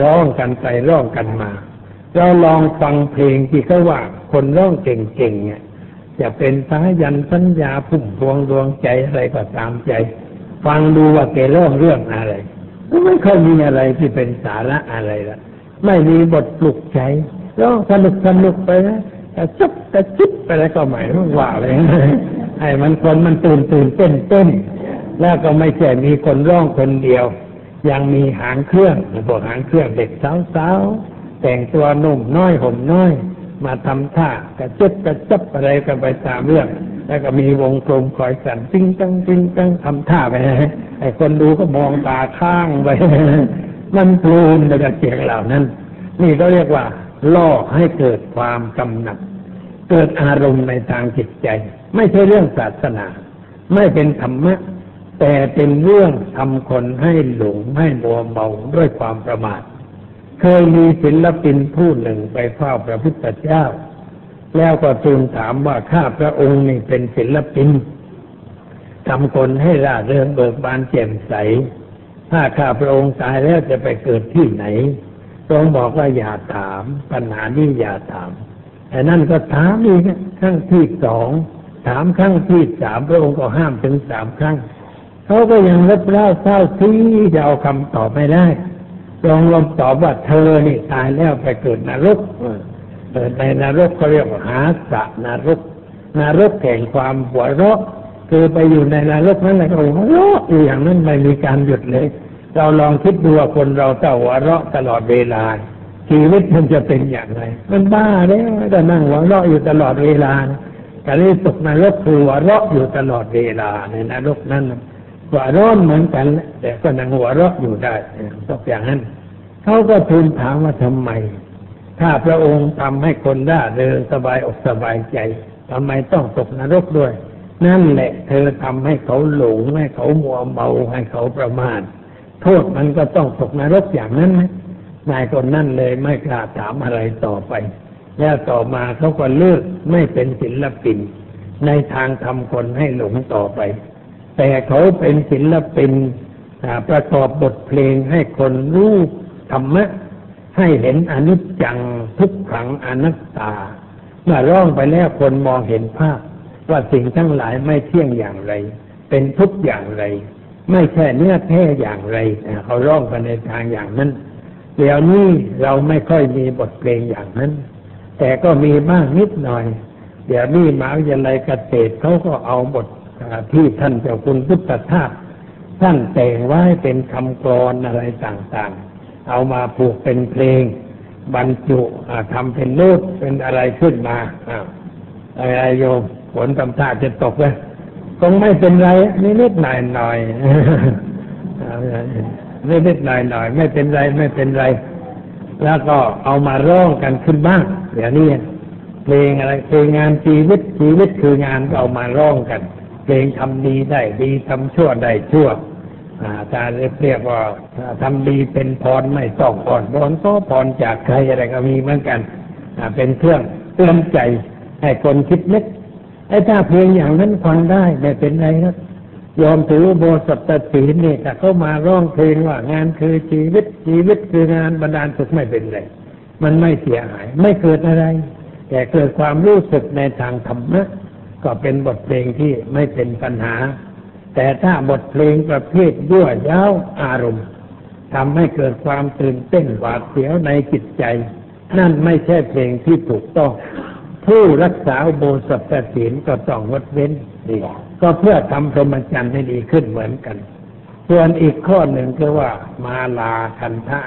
ร้องกันไปร้องกันมาเราลองฟังเพลงที่เขาว่าคนร้องเก่งๆเนี่ยจะเป็นสายันสัญญาพุ่มพวงดวงใจอะไรก็ตามใจ ฟังดูว่าแกร้องเรื่องอะไรก็ไม่เคยมีอะไรที่เป็นสาระอะไรละไม่มีบทปลุกใจร้องสนุกสนุกไปนะแต่จุ๊บแต่จุ๊บไปแล้วก็หมายว่าอะไรไอ้มันคนมันตื่นตื่นเต้นเต้นแล้วก็ไม่ใช่มีคนร้องคนเดียว ยังมีหางเครื่องพวกหางเครื่องเด็กสาวๆแต่งตัวนุ่มน้อยห่มน้อย มาทำท่ากระจุบกระจับอะไรกันไปตามเรื่อง แล้วก็มีวงกลมคอยสั่นติ้งตั้งติ้งตั้งทำท่าไปไอ้คนดูก็มองตาข้างไปมันพลูนไปกับเสียงเหล่านั้น นี่ก็เรียกว่า ล่อให้เกิดความกำหนัด เกิดอารมณ์ในทางจิตใจ ไม่ใช่เรื่องศาสนา ไม่เป็นธรรมะ แต่เป็นเรื่องทำคนให้หลงให้มัวเมาด้วยความประมาท เคยมีศิลปินผู้หนึ่งไปเฝ้าพระพุทธเจ้า แล้วก็ทูลถามว่าข้าพระองค์นี่เป็นศิลปินทำคนให้ร่าเริงเบิกบานแจ่มใส ถ้าข้าพระองค์ตายแล้วจะไปเกิดที่ไหนทรงบอกว่าอย่าถาม ปัญหานี้อย่าถาม แต่นั่นก็ถามอีกครั้งที่สองถามครั้งที่สามพระองค์ก็ห้ามถึงสามครั้งเขาก็ยังรับเล่าเศร้าที่จะเอาคำตอบไม่ได้ ลองลองตอบว่าเธอนี่ตายแล้วไปเกิดนรกเกิดในนรกเขาเรียกว่าหาสะนรกนรกแห่งความหัวเราะคือไปอยู่ในนรกนั้นแหละก็หัวเราะอยู่อย่างนั้นไม่มีการหยุดเลย เราลองคิดดูว่าคนเราเต้าหัวเราะตลอดเวลาชีวิตมันจะเป็นอย่างไร มันบ้าแล้วแต่นั่งหัวเราะอยู่ตลอดเวลาการที่ตกนรกคือหัวเราะอยู่ตลอดเวลาในนรกนั้น หัวร้อนเหมือนกันแต่ก็นังหัวเราะอยู่ได้ตกอย่างนั้นเขาก็ทูลถามว่าทำไม ถ้าพระองค์ทำให้คนได้เดินสบายอกสบายใจทำไมต้องตกนรกด้วย นั่นแหละ เธอทำให้เขาหลงให้เขามัวเมาให้เขาประมาทโทษมันก็ต้องตกนรกอย่างนั้นนะนายคนนั่นเลยไม่กล้าถามอะไรต่อไป แล้วต่อมาเขาก็เลือกไม่เป็นศิลปิน ในทางทำคนให้หลงต่อไป แต่เขาเป็นศิลปินประกอบบทเพลงให้คนรู้ธรรมะ ให้เห็นอนิจจังทุกขังอนัตตา เมื่อร้องไปแล้วคนมองเห็นภาพ ว่าสิ่งทั้งหลายไม่เที่ยงอย่างไร เป็นทุกอย่างไร ไม่ใช่เนื้อแท้อย่างไรเขาร้องกันในทางอย่างนั้นเดี๋ยวนี้เราไม่ค่อยมีบทเพลงอย่างนั้น แต่ก็มีบ้างนิดหน่อย เดี๋ยวนี้มหาวิทยาลัยเกษตรเขาก็เอาบท ที่ท่านเจ้าคุณพุทธทาสท่านแต่งไว้เป็นคำกรอนอะไรต่างๆ เอามาผูกเป็นเพลง บรรจุทำเป็นโน้ตเป็นอะไรขึ้นมาอะไรโยมฝนตำท่าจะตกเลยคงไม่เป็นไรนิดๆหน่อยๆนิดๆหน่อยๆไม่เป็นไรไม่เป็นไร แล้วก็เอามาร้องกันขึ้นบ้างเดี๋ยวนี้เพลงอะไรเพลงงานชีวิตชีวิตคืองานก็เอามาร้องกัน เพลงทำดีได้ดีทำชั่วได้ชั่วอาจารย์เรียกว่าทำดีเป็นพรไม่ต้องพรพรก็พรจากใครอะไรก็มีเหมือนกันเป็นเครื่องเตือนใจให้คนคิดนึกไอ้ถ้าเพลงอย่างนั้นฟังได้ไม่เป็นไรครับยอมถือโบสถศีลนี่แต่เขามาร้องเพลงว่างานคือชีวิตชีวิตคืองานบรรดาลสุขไม่เป็นไรมันไม่เสียหาย ไม่เกิดอะไร แต่เกิดความรู้สึกในทางธรรมะ ก็เป็นบทเพลงที่ไม่เป็นปัญหา แต่ถ้าบทเพลงประเภทยั่วย้าวอารมณ์ทำให้เกิดความตื่นเต้นหวาดเสียวในจิตใจ นั่นไม่ใช่เพลงที่ถูกต้อง ผู้รักษาโบสถศีลก็ต้องงดเว้นดีก็เพื่อทำพรหมจรรย์ให้ดีขึ้นเหมือนกัน ส่วนอีกข้อหนึ่งคือว่ามาลาคันท่า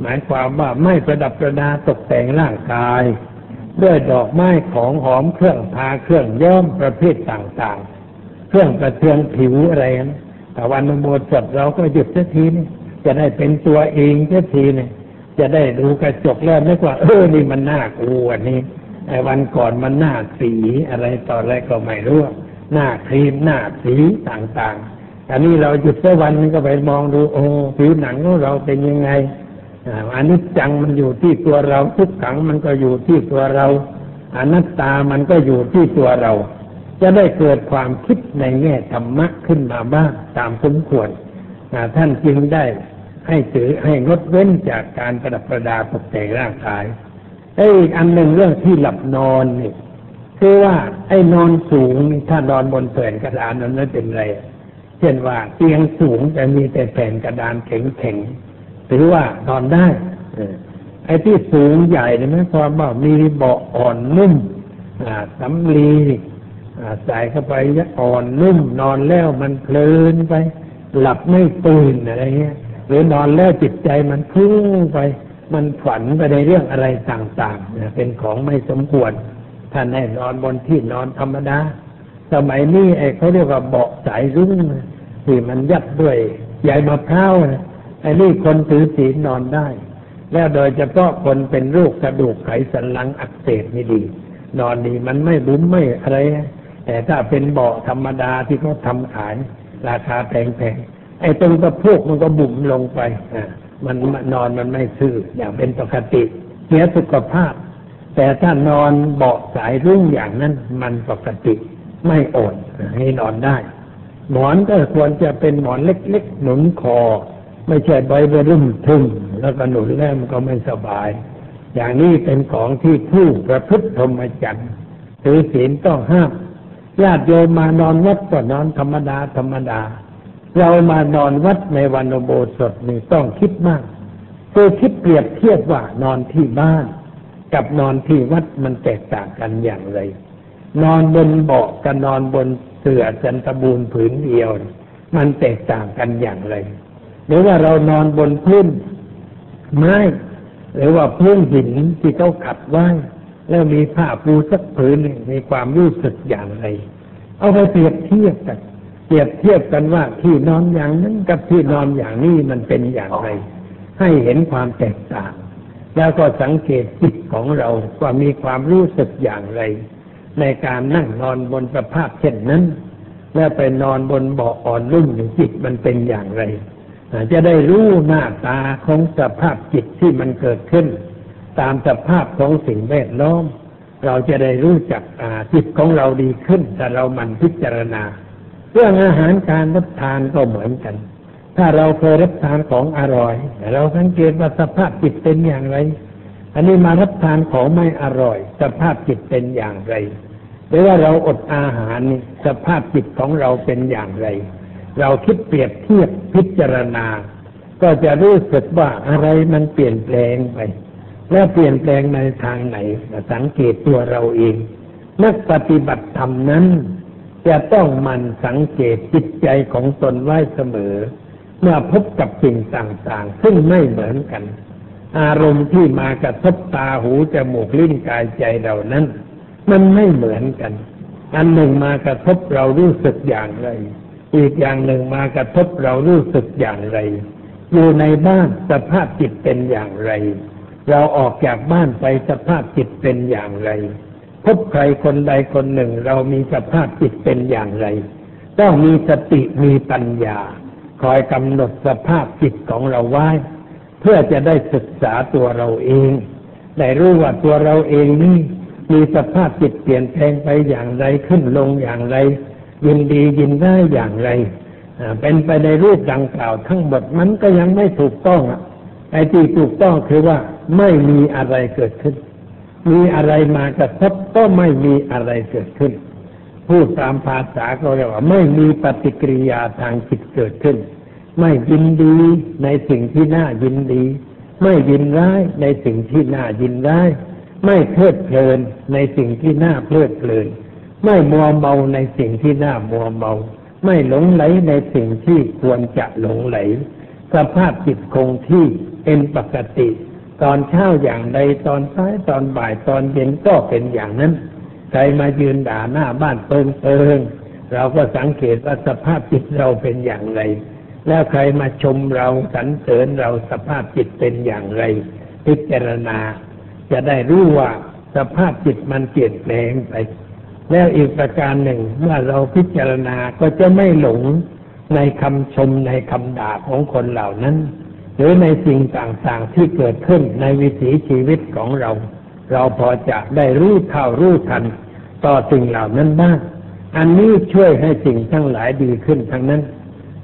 หมายความว่าไม่ประดับประดาตกแต่งร่างกาย ด้วยดอกไม้ของหอมเครื่องทาเครื่องย้อมประเภทต่างๆ เครื่องประเทืองผิวอะไรนะแต่วันโมสดเราก็หยุดสักทีนี่จะได้เป็นตัวเองสักทีนี่จะได้ดูกระจกแล้วนึกว่า เออนี่มันน่ากลัวนี่ไอ้วันก่อนมันหน้าสีอะไรต่ออะไรก็ไม่รู้หน้าครีมหน้าสีต่างๆอันนี้เราหยุดสักวันก็ไปมองดูโอ้ผิวหนังของเราเป็นยังไง อันนี้จังมันอยู่ที่ตัวเราทุกขังมันก็อยู่ที่ตัวเราอนัตตามันก็อยู่ที่ตัวเรา จะได้เกิดความคิดในแง่ธรรมะขึ้นมาบ้างตามสมควรท่านจึงได้ให้ถือให้งดเว้นจากการประดับประดาตกแต่งร่างกายไอ้อีกอันหนึ่งเรื่องที่หลับนอนนี่คือว่าไอ้นอนสูงถ้านอนบนแผ่นกระดานนั้นไม่เป็นไร เช่นว่าเตียงสูงแต่มีแต่แผ่นกระดานแข็งๆ ถือว่านอนได้ไอ้ที่สูงใหญ่เนี่ยหมายความว่ามีเบาะอ่อนนุ่มสำลีใส่เข้าไปอ่อนนุ่ม นอนแล้วมันเพลินไป หลับไม่ตื่นอะไรเงี้ยหรือนอนแล้วจิตใจมันพุ่งไป มันฝันไปในเรื่องอะไรต่างๆเป็นของไม่สมควรท่านให้นอนบนที่นอนธรรมดาสมัยนี้ไอ้เขาเรียกว่าเบาะสายรุ้งที่มันยัดด้วยใหญ่มะพร้าว ไอ้นี่คนถือศีลนอนได้ แล้วโดยเฉพาะคนเป็นโรคกระดูกไขสันหลังอักเสบนี่ดี นอนดีมันไม่บุ้มไม่อะไร แต่ถ้าเป็นเบาะธรรมดาที่เขาทำขาย ราคาแพงๆไอ้ตรงกระโพกมันก็บุ๋มลงไปอ่ามันนอนมันไม่ซื่ออย่างเป็นปกติเสียสุขภาพ แต่ถ้านอนเบาะสายรุ่งอย่างนั้น มันปกติไม่อ่อนให้นอนได้ หมอนก็ควรจะเป็นหมอนเล็กๆหนุนคอ ไม่ใช่ใบไปรุ่มทึมแล้วก็หนุนแล้วมันก็ไม่สบาย อย่างนี้เป็นของที่ผู้ประพฤติพรหมจรรย์ถือศีลต้องห้ามญาติโยมมานอนวัดก็นอนธรรมดาธรรมดา เรามานอนวัดในวันโบสถนี่ต้องคิดมากคือคิดเปรียบเทียบว่านอนที่บ้าน กับนอนที่วัดมันแตกต่างกันอย่างไร นอนบนเบาะกับนอนบนเสื่อจันตบูรผืนเดียว มันแตกต่างกันอย่างไร รือว่าเรานอนบนพื้นไม้หรือว่าพื้นหินที่เขาขัดไว้ แล้วมีผ้าปูสักผืนหนึ่งมีความรู้สึกอย่างไร เอาไปเปรียบเทียบกัน เปรียบเทียบกันว่าที่นอนอย่างนั้นกับที่นอนอย่างนี้มันเป็นอย่างไร ให้เห็นความแตกต่าง แล้วก็สังเกตจิตของเราว่ามีความรู้สึกอย่างไร ในการนั่งนอนบนสภาพเช่นนั้น แล้วไปนอนบนเบาะอ่อนนุ่มอยู่จิตมันเป็นอย่างไร จะได้รู้หน้าตาของสภาพจิตที่มันเกิดขึ้น ตามสภาพของสิ่งแวดล้อม เราจะได้รู้จักจิตของเราดีขึ้น แต่เรามันพิจารณา เรื่องอาหารการรับทานก็เหมือนกัน ถ้าเราเคยรับทานของอร่อย เราสังเกตว่าสภาพจิตเป็นอย่างไร อันนี้มารับทานของไม่อร่อย สภาพจิตเป็นอย่างไรหรือว่าเราอดอาหารสภาพจิตของเราเป็นอย่างไร เราคิดเปรียบเทียบพิจารณา ก็จะรู้สึกว่าอะไรมันเปลี่ยนแปลงไป และเปลี่ยนแปลงในทางไหนสังเกตตัวเราเองนักปฏิบัติธรรมนั้น จะต้องมันสังเกตจิตใจของตนไว้เสมอ เมื่อพบกับสิ่งต่างๆ ซึ่งไม่เหมือนกัน อารมณ์ที่มากระทบตาหูจมูกลิ้นกายใจเรานั้น มันไม่เหมือนกัน อันหนึ่งมากระทบเรารู้สึกอย่างไร อีกอย่างหนึ่งมากระทบเรารู้สึกอย่างไร อยู่ในบ้านสภาพจิตเป็นอย่างไร เราออกจากบ้านไปสภาพจิตเป็นอย่างไร พบใครคนใดคนหนึ่ง เรามีสภาพจิตเป็นอย่างไร ต้องมีสติมีปัญญา คอยกำหนดสภาพจิตของเราไว้ เพื่อจะได้ศึกษาตัวเราเอง ได้รู้ว่าตัวเราเองนี่มีสภาพจิตเปลี่ยนแปลงไปอย่างไรขึ้นลงอย่างไร ยินดียินได้อย่างไรเป็นไปในรูปดังกล่าวทั้งหมดมันก็ยังไม่ถูกต้องไอ้ที่ถูกต้องคือว่าไม่มีอะไรเกิดขึ้น มีอะไรมากระทบก็ไม่มีอะไรเกิดขึ้น พูดตามภาษาก็เรียกว่าไม่มีปฏิกิริยาทางจิตเกิดขึ้น ไม่ยินดีในสิ่งที่น่ายินดี ไม่ยินร้ายในสิ่งที่น่ายินร้าย ไม่เพลิดเพลินในสิ่งที่น่าเพลิดเพลิน ไม่มัวเมาในสิ่งที่น่ามัวเมา ไม่หลงไหลในสิ่งที่ควรจะหลงไหล สภาพจิตคงที่เป็นปกติ ตอนเช้าอย่างใดตอนซ้ายตอนบ่ายตอนเย็นก็เป็นอย่างนั้นใครมายืนด่าหน้าบ้านเปิงเปิงเราก็สังเกตว่าสภาพจิตเราเป็นอย่างไร แล้วใครมาชมเราสรรเสริญเราสภาพจิตเป็นอย่างไร พิจารณา จะได้รู้ว่าสภาพจิตมันเปลี่ยนแปลงไป แล้วอีกประการหนึ่งเมื่อเราพิจารณาก็จะไม่หลงในคำชมในคำด่าของคนเหล่านั้น หรือในสิ่งต่างๆที่เกิดขึ้นในวิถีชีวิตของเรา เราพอจะได้รู้เท่ารู้ทัน ต่อสิ่งเหล่านั้นบ้าง อันนี้ช่วยให้สิ่งทั้งหลายดีขึ้นทั้งนั้น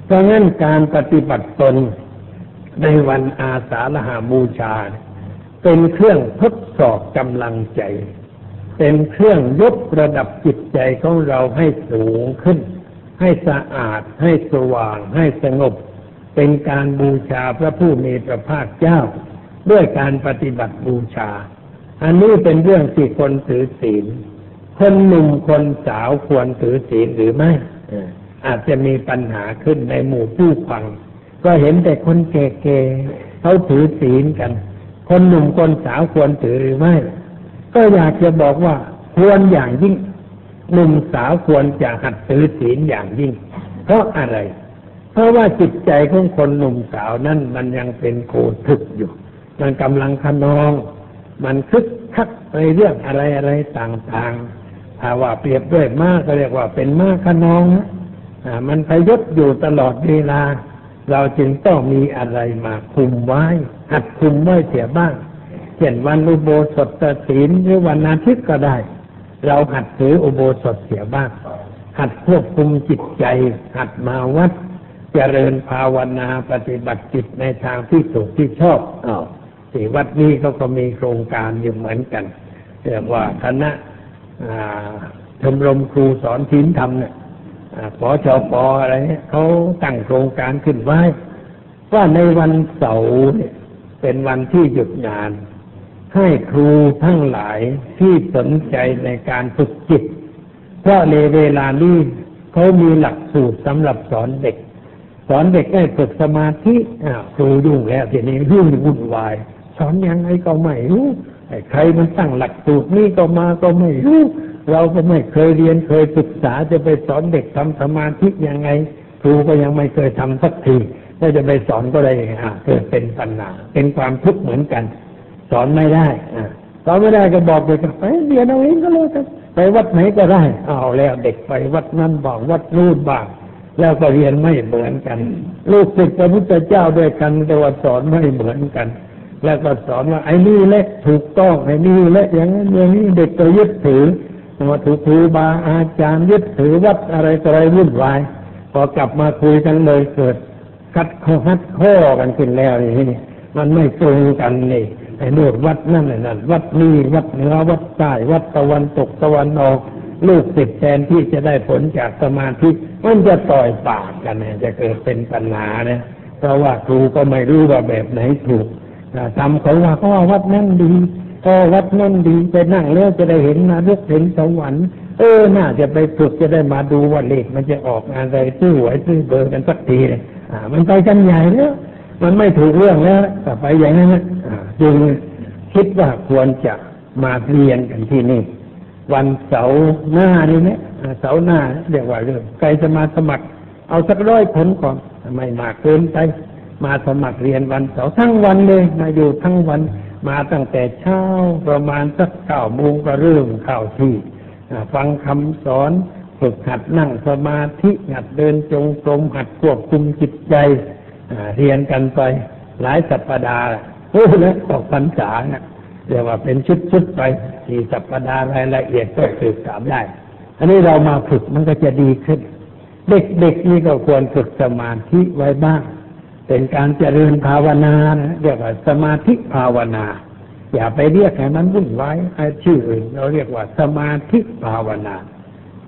เพราะงั้นการปฏิบัติตนในวันอาสาฬหาบูชา เป็นเครื่องทดสอบกำลังใจ เป็นเครื่องยกระดับจิตใจของเราให้สูงขึ้น ให้สะอาด ให้สว่าง ให้สงบ เป็นการบูชาพระผู้มีพระภาคเจ้า ด้วยการปฏิบัติบูชา อันนี้เป็นเรื่องที่คนถือศีล คนหนุ่มคนสาวควรถือศีลหรือไม่อาจจะมีปัญหาขึ้นในหมู่ผู้ฟัง ก็เห็นแต่คนแก่ๆเขาถือศีลกัน คนหนุ่มคนสาวควรถือหรือไม่ ก็อยากจะบอกว่าควรอย่างยิ่งหนุ่มสาวควรจะหัดถือศีลอย่างยิ่ง เพราะอะไร เพราะว่าจิตใจของคนหนุ่มสาวนั้นมันยังเป็นโคทึกอยู่ มันกำลังขนอง มันคึกคักไปเรื่องอะไรอะไรต่างๆถ้าว่าเปรียบด้วยมากก็เรียกว่าเป็นม้าขนองอ่ามันพยศอยู่ตลอดเวลา เราจึงต้องมีอะไรมาคุมไว้ หัดคุมไว้เสียบ้าง เช่นวันอุโบสถศีลหรือวันอาทิตย์ก็ได้ เราหัดถืออุโบสถเสียบ้าง หัดควบคุมจิตใจ หัดมาวัด เจริญภาวนาปฏิบัติจิตในทางที่ถูกที่ชอบอ้าวที่วัดนี้เขาก็มีโครงการอยู่เหมือนกันเรียกว่าคณะอ่าชมรมครูสอนศีลธรรมเนี่ยอ่าปอชอปออะไรเนี่ยเขาตั้งโครงการขึ้นไว้ ว่าในวันเสาร์เนี่ยเป็นวันที่หยุดงาน ให้ครูทั้งหลายที่สนใจในการฝึกจิต เพราะในเวลานี้เขามีหลักสูตรสำหรับสอนเด็ก สอนเด็กให้ฝึกสมาธิครูยุ่งแล้วทีนี้ยุ่งวุ่นวาย สอนยังไงก็ไม่รู้ใครมันตั้งหลักสูตรนี่ก็มาก็ไม่รู้เราก็ไม่เคยเรียนเคยศึกษาจะไปสอนเด็กทำสมาธิยังไง ครูก็ยังไม่เคยทำสักทีแล้วจะไปสอนก็ได้ยังไงอะเกิดเป็นปัญหาเป็นความทุกข์เหมือนกัน สอนไม่ได้อะสอนไม่ได้ก็บอกเด็กไปเรียนเอาเองก็แล้วกันไปวัดไหนก็ได้เอาแล้วเด็กไปวัดนั้นบ้างวัดนู่นบ้างแล้วก็เรียนไม่เหมือนกัน ลูกศิษย์พระพุทธเจ้าด้วยกัน แต่ว่าสอนไม่เหมือนกัน แล้วก็สอนว่าไอ้นี่แหละถูกต้องไอ้นี่แหละอย่างนั้นอย่างนี้เด็กก็ยึดถือว่าถูกครูบาอาจารย์ยึดถือวัดอะไรออะไรวุ่นวายพอกลับมาคุยกันเลยเกิดคัดข้อคัดข้อกันขึ้นแล้วนี่มันไม่ตรงกันนี่ ไอ้นู่นวัดนั่นไอ้นั่นวัดนี่วัดเหนือวัดใต้วัดตะวันตกตะวันออก ลูกศิษย์แทนที่จะได้ผลจากสมาธิมันจะต่อยปากกันเนี่ยจะเกิดเป็นปัญหาเนี่ยเพราะว่าครูก็ไม่รู้ว่าแบบไหนถูกทำเขาว่าเขาว่าวัดนั่นดีก็วัดนั่นดีไปนั่งแล้วจะได้เห็นนรกเห็นสวรรค์เออน่าจะไปฝึกจะได้มาดูว่าเลขมันจะออกงานอะไรซื้อหวยซื้อเบอร์กันสักทีเลยอ่า มันไปกันใหญ่แล้ว มันไม่ถูกเรื่องแล้วแต่ไปอย่างนั้นนะจึงคิดว่าควรจะมาเรียนกันที่นี่ วันเสาร์หน้านี่นะอ่าเสาร์หน้าเรียกว่าเรื่องใครจะมาสมัคร เอาสักร้อยคนก่อนไม่มากเกินไปมาสมัครเรียนวันเสาร์ทั้งวันเลยมาอยู่ทั้งวันมาตั้งแต่เช้าประมาณสักเก้าโมงก็เริ่มเข้าที่ฟังคำสอนฝึกหัดนั่งสมาธิหัดเดินจงกรมหัดควบคุมจิตใจ เรียนกันไปหลายสัปดาห์โอ้แล้วออกพรรษาเนี่ยเรียกว่าเป็นชุดๆไปสี่สัปดาห์รายละเอียดก็ศึกษาได้ อันนี้เรามาฝึกมันก็จะดีขึ้น เด็กๆนี่ก็ควรฝึกสมาธิไว้บ้าง เป็นการเจริญภาวนานะเรียกว่าสมาธิภาวนา อย่าไปเรียกให้มันวุ่นวายชื่ออื่นเราเรียกว่าสมาธิภาวนา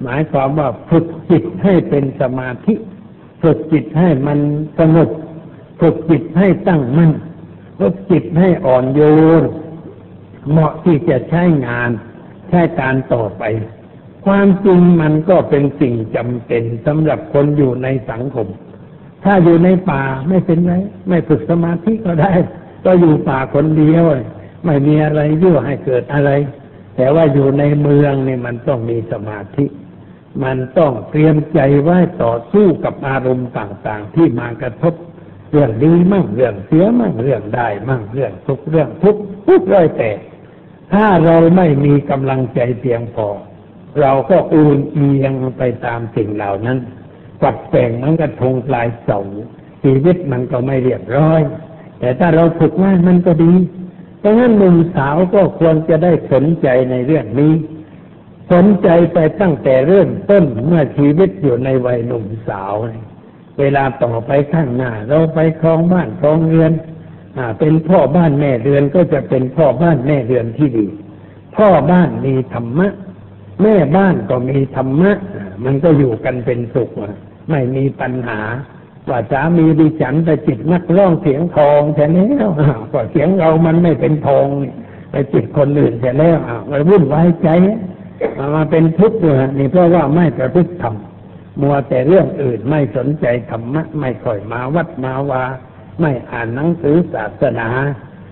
หมายความว่าฝึกจิตให้เป็นสมาธิ ฝึกจิตให้มันสงบ ฝึกจิตให้ตั้งมั่นฝึกจิตให้อ่อนโยน เหมาะที่จะใช้งาน ใช้การต่อไป ความจริงมันก็เป็นสิ่งจำเป็นสำหรับคนอยู่ในสังคม ถ้าอยู่ในป่าไม่เป็นไร ไม่ฝึกสมาธิก็ได้ ก็อยู่ป่าคนเดียวไม่มีอะไรยั่วให้เกิดอะไร แต่ว่าอยู่ในเมืองนี่มันต้องมีสมาธิ มันต้องเตรียมใจไว้ต่อสู้กับอารมณ์ต่าง ๆ ที่มากระทบ เรื่องดีมั่งเรื่องเสียมั่งเรื่องได้มั่งเรื่องสุขเรื่องทุกข์ทุกข์ร้อยแต่ ถ้าเราไม่มีกำลังใจเพียงพอ เราก็อูนเอียงไปตามสิ่งเหล่านั้นปัดแปลงมันกระทงปลายเสาชีวิตมันก็ไม่เรียบร้อย แต่ถ้าเราฝึกว่ามันก็ดีเพราะงั้นหนุ่มสาวก็ควรจะได้สนใจในเรื่องนี้ สนใจไปตั้งแต่เริ่มต้นเมื่อชีวิตอยู่ในวัยหนุ่มสาวเเวลาต่อไปข้างหน้า เราไปครองบ้านครองเรือนอ่าเป็นพ่อบ้านแม่เรือนก็จะเป็นพ่อบ้านแม่เรือนที่ดี พ่อบ้านมีธรรมะ แม่บ้านก็มีธรรมะ มันก็อยู่กันเป็นสุขไม่มีปัญหาว่าสามีดิฉันไปจิตนักร้องเสียงทองแต่แล้วอ้าวก็เสียงเรามันไม่เป็นทองไปจิตคนอื่นแต่แล้วอ้าวมันวุ่นวายใจมามาเป็นทุกข์เลยนี่เพราะว่าไม่ประพฤติธรรม มัวแต่เรื่องอื่นไม่สนใจธรรมะไม่ค่อยมาวัดมาวา ไม่อ่านหนังสือศาสนา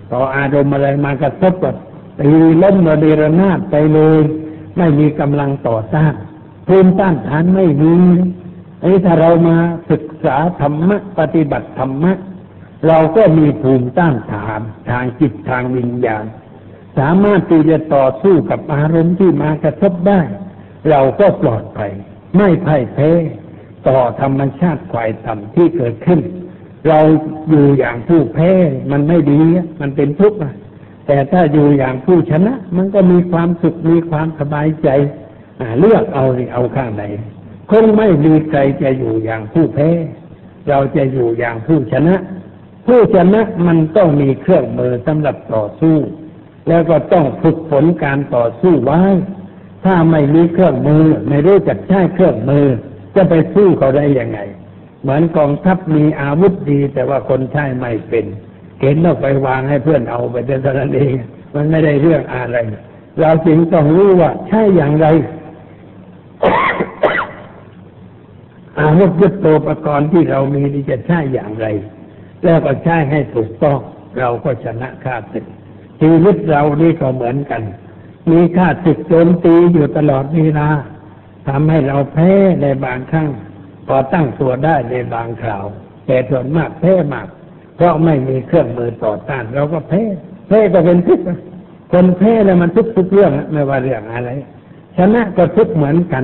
พออารมณ์อะไรมากระทบก็ตีล้มระเดระนาดไปเลย ไม่มีกำลังต่อต้านภูมิต้านทานไม่มีไอ้ถ้าเรามาศึกษาธรรมะปฏิบัติธรรมะเราก็มีภูมิต้านทานทางจิตทางวิญญาณสสามารถที่จะต่อสู้กับอารมณ์ที่มากระทบได้ เราก็ปลอดภัย ไม่พ่ายแพ้ต่อธรรมชาติควายต่ำที่เกิดขึ้น เราอยู่อย่างผู้แพ้มันไม่ดี มันเป็นทุกข์แต่ถ้าอยู่อย่างผู้ชนะ มันก็มีความสุขมีความสบายใจเลือกเอาเอาข้างไหนคงไม่มีใครจะอยู่อย่างผู้แพ้ เราจะอยู่อย่างผู้ชนะ ผู้ชนะมันต้องมีเครื่องมือสำหรับต่อสู้ แล้วก็ต้องฝึกฝนการต่อสู้ไว้ ถ้าไม่มีเครื่องมือ ไม่รู้จักใช้เครื่องมือ จะไปสู้เขาได้ยังไง เหมือนกองทัพมีอาวุธดี แต่ว่าคนใช้ไม่เป็นเห็นเราไปวางให้เพื่อนเอาไปเท่านั้นเอง มันไม่ได้เรื่องอะไร เราจึงต้องรู้ว่าใช่อย่างไรอาวุธยุทโธปกรณ์ที่เรามีนี่จะใช้อย่างไร แล้วก็ใช้ให้ถูกต้อง เราก็ชนะข้าศึกชีวิตเรานี่ก็เหมือนกัน มีข้าศึกโจมตีอยู่ตลอดเวลาทำให้เราแพ้ในบางครั้งพอตั้งตัวได้ในบางคราว แต่ส่วนมากแพ้มาก เพราะไม่มีเครื่องมือต่อต้าน เราก็แพ้แพ้ก็เป็นทุกข์คนแพ้แล้วมันทุกทุกเรื่องไม่ว่าเรื่องอะไร ชนะก็ทุกเหมือนกัน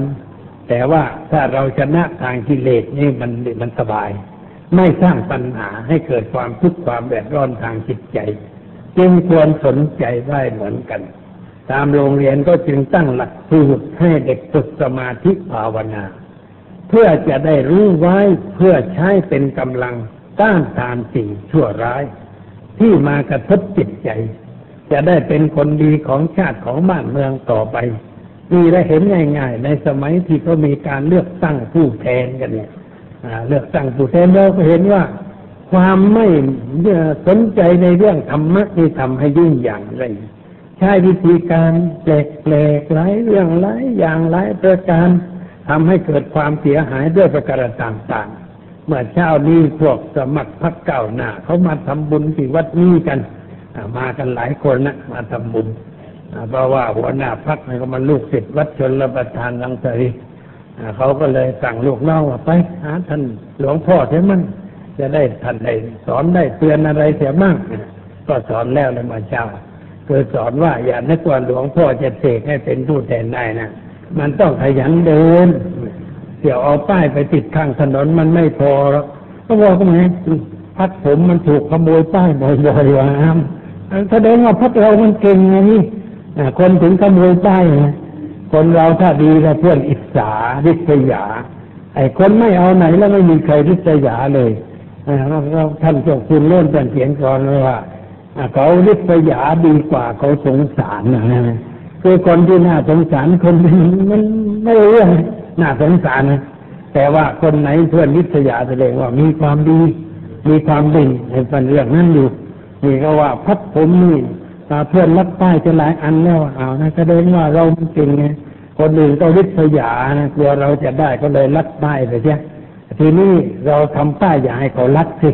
แต่ว่าถ้าเราชนะทางกิเลสนี่มันมันสบาย ไม่สร้างปัญหาให้เกิดความทุกข์ความแดดร้อนทางจิตใจ จึงควรสนใจได้เหมือนกัน ตามโรงเรียนก็จึงตั้งหลักสูตรให้เด็กฝึกสมาธิภาวนา เพื่อจะได้รู้ไว้เพื่อใช้เป็นกำลังต้านทานสิ่งชั่วร้าย ที่มากระทบจิตใจ จะได้เป็นคนดีของชาติของบ้านเมืองต่อไปนี่ได้เห็นง่ายๆ ในสมัยที่เขามีการเลือกตั้งผู้แทนกันเนี่ยเลือกตั้งผู้แทนเราก็เห็นว่า ความไม่สนใจในเรื่องธรรมะที่ทำให้ยุ่งอย่างไร ใช้วิธีการแปลกๆหลายเรื่องหลายอย่างหลายประการทำให้เกิดความเสียหายด้วยประการต่างๆ เมื่อเช้านี้พวกสมัครพรรคเก่าหน้าเขามาทำบุญที่วัดนี้กันมากันหลายคนนะมาทำบุญเพราะว่าหัวหน้าพักนี่ก็มันลูกศิษย์วัดชนระประทานลังสรีเขาก็เลยสั่งลูกน้องว่าไปหาท่านหลวงพ่อเสียมั่งจะได้ท่านได้สอนได้เตือนอะไรเสียมั่งก็สอนแล้วเลยมาเช้า คือสอนว่าอย่านึกว่าหลวงพ่อจะเสกให้เป็นผู้แทนได้นะมันต้องขยันเดินเดี๋ยวเอาป้ายไปติดข้างถนนมันไม่พอแล้วก็บอกว่าไงพัดผมมันถูกขโมยป้ายบ่อยๆว่าแสดงว่าพัดเรามันเก่งไงนี่คนถึงขโมยป้ายนะคนเราถ้าดีแล้วเพื่อนอิจฉาริษยา ไอ้คนไม่เอาไหนแล้วไม่มีใครริษยาเลยเราท่านจ้าคุณเล่นเป็นเขียนก่อนเลยว่า เขาริษยาดีกว่าเขาสงสารนะคือคนที่น่าสงสารคนมันไม่เรื่องน่าสงสารนะแต่ว่าคนไหนเพื่อนริษยาแสดงว่ามีความดี มีความดีในเป็นเรื่องนั้นอยู่นี่ก็ว่าพัดผมนี่เพื่อนรับป้ายจะหลายอันแล้วเอานะแสดงว่าเราจริงไงคนอื่นก็ริษยานะกลัวเราจะได้ก็เลยรัดป้ายไปเสียทีนี้เราทำป้ายอย่าให้เขารัดสิ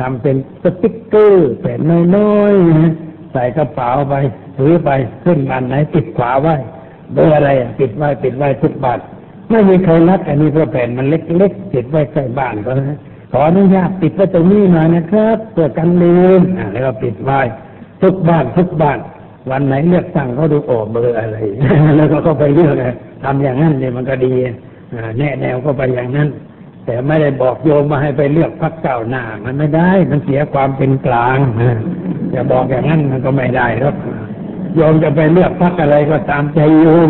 ทำเป็นสติ๊กเกอร์แผ่นน้อยๆนะใส่กระเป๋าไปถือไปขึ้นบ้านไหนติดขวาไว้เบอร์อะไรติดไว้ติดไว้ทุกบาทไม่มีใครรัดอันนี้เพราะแผ่นมันเล็กๆติดไว้ใกล้บ้านก็นะขออนุญาตติดไว้ตรงนี้หน่อยนะครับเพื่อกันลืมแล้วก็ปิดไว้ทุกบ้านทุกบ้าน วันไหนเลือกตั้งเขาดูโอ้เบอร์อะไร แล้วก็เขาไปเลือกทำอย่างนั้นเนี่ยมันก็ดีแน่แนวก็ไปอย่างนั้น แต่ไม่ได้บอกโยมมาให้ไปเลือกพรรคเก้าหน้า มันไม่ได้ มันเสียความเป็นกลางจะบอกอย่างนั้นมันก็ไม่ได้ครับโยมจะไปเลือกพรรคอะไรก็ตามใจโยม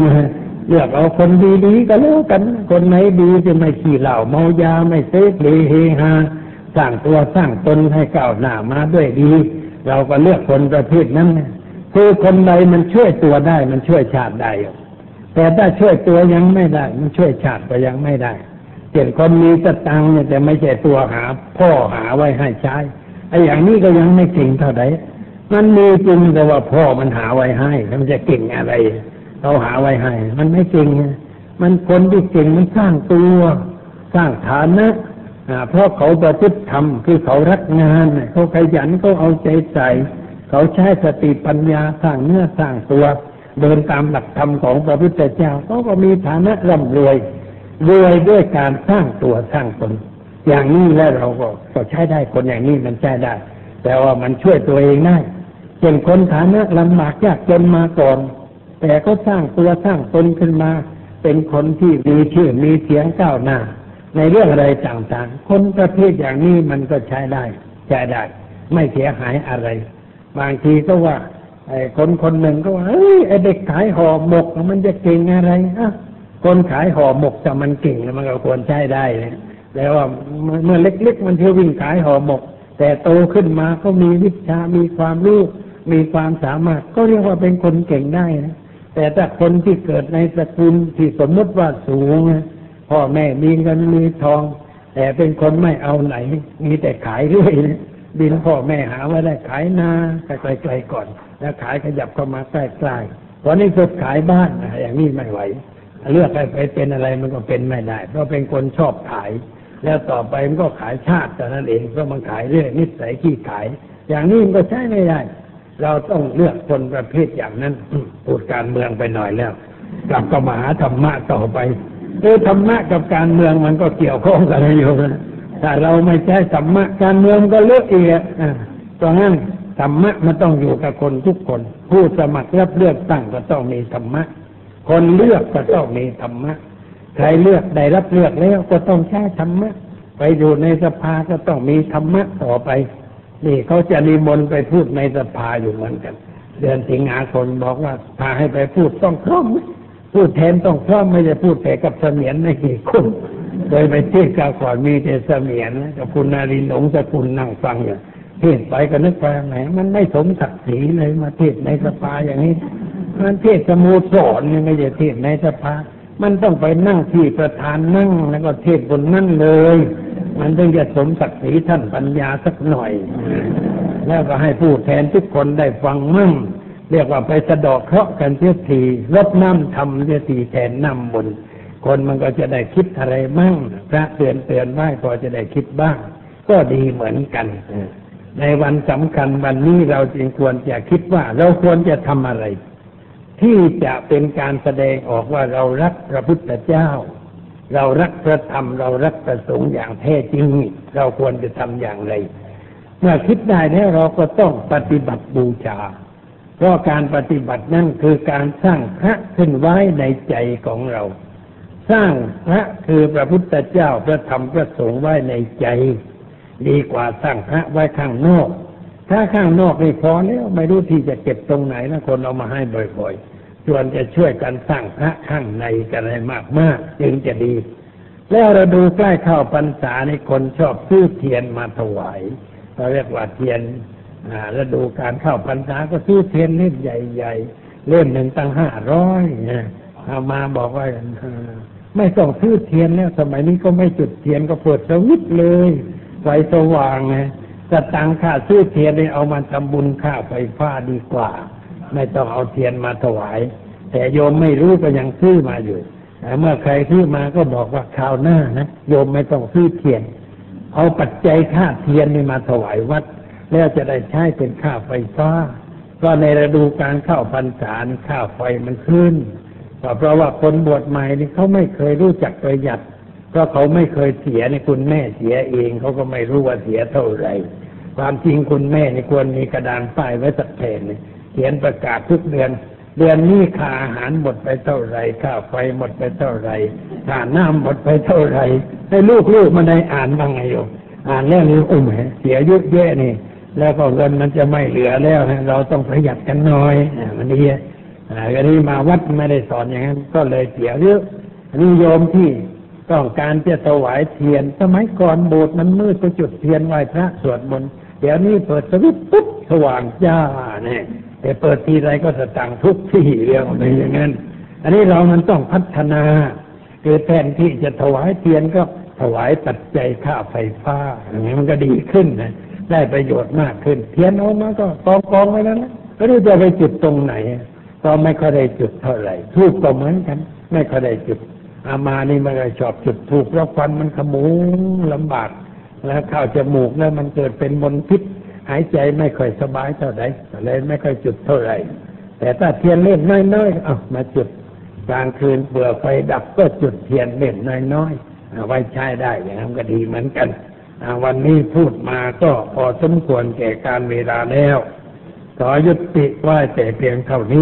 เลือกเอาคนดีๆก็แล้วกัน คนไหนดีจะไม่ขี่เหล่าเมายาไม่เซฟเลยเฮฮาสร้างตัวสร้างตนให้ก้าวหน้ามาด้วยดี เราก็เลือกคนประเภทนั้นคือคนใดมันช่วยตัวได้ มันช่วยชาติได้แต่ถ้าช่วยตัวยังไม่ได้ มันช่วยชาติก็ยังไม่ได้ เจ็นคนมีสตังเนี่ยแต่ไม่ใช่ตัวหา พ่อหาไว้ให้ใช้ไอ้อย่างนี้ก็ยังไม่เก่งเท่าไหร่มันมีจริงแต่ว่าพ่อมันหาไว้ให้มันจะเก่งอะไรเขาหาไว้ให้ มันไม่เก่งมันคนที่เก่งมันสร้างตัว สร้างฐานะเพราะเขาประพฤติธรรมคือเขารักงานเขาขยันเขาเอาใจใส่เขาใช้สติปัญญาสร้างเนื้อสร้างตัว เดินตามหลักธรรมของพระพุทธเจ้าเขาก็มีฐานะร่ำรวย รวยด้วยการสร้างตัวสร้างตน อย่างนี้แล้วเราก็ก็ใช้ได้คนอย่างนี้มันใช้ได้ แต่ว่ามันช่วยตัวเองได้เช่นคนฐานะลำบากยากจนมาก่อน แต่ก็สร้างตัวสร้างตนขึ้นมา เป็นคนที่มีชื่อมีเสียงก้าวหน้า ในเรื่องอะไรต่างๆ คนประเภทอย่างนี้มันก็ใช้ได้ใช้ได้ ไม่เสียหายอะไร บางทีก็ว่าไอ้คนคนหนึ่งก็ว่าเอ้ยไอ้เด็กขายห่อหมกมันจะเก่งอะไรอะ คนขายห่อหมกแต่มันเก่งแล้วมันก็ควรใช้ได้นะแล้วว่าเมื่อเล็กๆมันเที่ยววิ่งขายห่อหมก แต่โตขึ้นมาก็มีวิชา มีความรู้ มีความสามารถ ก็เรียกว่าเป็นคนเก่งได้นะแต่ถ้าคนที่เกิดในตระกูลที่สมมติว่าสูงพ่อแม่มีเงินมีทอง แต่เป็นคนไม่เอาไหน มีแต่ขายเรื่อยนะดินพ่อแม่หาว่าได้ขายนาไกลๆก่อน แล้วขายขยับเข้ามาใกล้ๆตอนนี้สุดขายบ้านอย่างนี้ไม่ไหว เลือกไปเป็นอะไรมันก็เป็นไม่ได้ เพราะเป็นคนชอบขาย แล้วต่อไปมันก็ขายชาติแต่นั้นเองเพราะมันขายเรื่อยนิสัยขี้ขาย อย่างนี้มันก็ใช้ไม่ได้ เราต้องเลือกคนประเภทอย่างนั้นพูดการเมืองไปหน่อยแล้ว กลับก็มาหาธรรมะต่อไปเออธรรมะกับการเมืองมันก็เกี่ยวข้องกันอยู่นะถ้าเราไม่ใช้ธรรมะการเมืองก็เลือกอีกอะเพราะงั้นธรรมะมันต้องอยู่กับคนทุกคน ผู้สมัครรับเลือกตั้งก็ต้องมีธรรมะ คนเลือกก็ต้องมีธรรมะ ใครเลือกได้รับเลือกแล้วก็ต้องใช้ธรรมะ ไปอยู่ในสภาก็ต้องมีธรรมะต่อไป นี่เขาจะนิมนต์ไปพูดในสภาอยู่เหมือนกัน เดือนสิงหาคมบอกว่าพาให้ไปพูดต้องพร้อมพูดแทนต้องพร้อมไม่ได้พูดแต่กับเสมียนไม่กี่คนโดยไปเทศกาก่อนมีแต่เสมียนกับคุณนารินหลงสกุลนั่งฟังอยู่เทศไปก็นึกไปแหมมันไม่สมศักดิ์ศรีเลยมาเทศในสภาอย่างนี้ มันเทศสมุสรเนี่ยไม่ใช่เทศในสภา มันต้องไปนั่งที่ประธานนั่งแล้วก็เทศบนนั่นเลย มันถึงจะสมศักดิ์ศรีท่านปัญญาสักหน่อย แล้วก็ให้ผู้แทนทุกคนได้ฟังมั่ง เรียกว่าไปสะดอกเคราะห์กันเสียทีรดน้ำทำเสียทีแทนน้ำบน คนมันก็จะได้คิดอะไรมั่งพระเตือนเตือนไว้พอจะได้คิดบ้าง ก็ดีเหมือนกันในวันสำคัญวันนี้เราจึงควรจะคิดว่าเราควรจะทำอะไร ที่จะเป็นการแสดงออกว่าเรารักพระพุทธเจ้า เรารักพระธรรม เรารักพระสงฆ์อย่างแท้จริง เราควรจะทำอย่างไร เมื่อคิดได้แล้วเราก็ต้องปฏิบัติบูชา เพราะการปฏิบัตินั่นคือการสร้างพระขึ้นไว้ในใจของเรา สร้างพระคือพระพุทธเจ้าพระธรรมพระสงฆ์ไว้ในใจ ดีกว่าสร้างพระไว้ข้างนอก ถ้าข้างนอกไม่พอแล้วไม่รู้ที่จะเก็บตรงไหนนะคนเอามาให้บ่อยๆ ส่วนจะช่วยกันสร้างพระข้างในกันให้มากๆจึงจะดี แล้วเราดูใกล้เข้าพรรษาในคนชอบซื้อเทียนมาถวายเราเรียกว่าเทียนแล้วดูการเข้าพรรษาก็ซื้อเทียนเล่มใหญ่ๆเล่มหนึ่งตั้งห้าร้อยเอามาบอกว่าไม่ต้องซื้อเทียนแล้ว สมัยนี้ก็ไม่จุดเทียนก็เปิดสวิตเลยไฟสว่างไงจะตังค่าซื้อเทียนเนี่ยเอามาทำบุญค่าไฟฟ้าดีกว่า ไม่ต้องเอาเทียนมาถวาย แต่โยมไม่รู้ก็ยังซื้อมาอยู่แต่เมื่อใครซื้อมาก็บอกว่าคราวหน้านะโยมไม่ต้องซื้อเทียน เอาปัจจัยค่าเทียนนี่มาถวายวัด แล้วจะได้ใช้เป็นค่าไฟฟ้า ก็ในฤดูการเข้าพรรษาค่าไฟมันขึ้นเพราะว่าคนบวชใหม่นี่เขาไม่เคยรู้จักประหยัดเพราะเขาไม่เคยเสียในคุณแม่เสียเองเขาก็ไม่รู้ว่าเสียเท่าไหร่ความจริงคุณแม่นี่ควรมีกระดานป้ายไว้สักแผ่น เขียนประกาศทุกเดือน เดือนนี้ค่าอาหารหมดไปเท่าไรค่าไฟหมดไปเท่าไรค่าน้ำหมดไปเท่าไรให้ลูกๆมันได้อ่านบ้างไงโยมอ่านแล้วนี่อุ้มเสียยุดแย่นี่ แล้วก็เงินมันจะไม่เหลือแล้วเราต้องประหยัดกันหน่อยมันดีอันนี้มาวัดไม่ได้สอนอย่างนั้น ก็เลยเสียเยอะนิยมที่ต้องการจะถวายเทียน สมัยก่อนโบสถ์มันมืดก็จุดเทียนไหว้พระสวดมนต์เดี๋ยวนี้เปิดสวิตปุ๊บสว่างจ้าเนี่ย แต่เปิดทีไรก็สตังทุกที่เรื่องอะไรอย่างนั้น อันนี้เรามันต้องพัฒนาคือแทนที่จะถวายเทียนก็ถวายปัจจัยค่าไฟฟ้าอย่างนี้มันก็ดีขึ้นนะได้ประโยชน์มากขึ้น เทียนออกมาก็กองกองไว้แล้วนะไม่รู้จะไปจุดตรงไหนก็ไม่ค่อยได้จุดเท่าไหร่ทูกก็เหมือนกัน ไม่ค่อยได้จุด อามานี่มันก็ชอบจุดถูกแล้วฟันมันขมูลำบากแล้วเข้าจมูกแล้วมันเกิดเป็นมลพิษ หายใจไม่ค่อยสบายเท่าไหร่เลยไม่ค่อยจุดเท่าไหร่ แต่ถ้าเทียนเล่นน้อยๆเอามาจุดกลางคืนเบื่อไฟดับก็จุดเทียนเล่นน้อยๆไว้ใช้ได้อย่างนั้นก็ดีเหมือนกันวันนี้พูดมาก็พอสมควรแก่การเวลาแล้ว ขอยุติไว่าแต่เพียงเท่านี้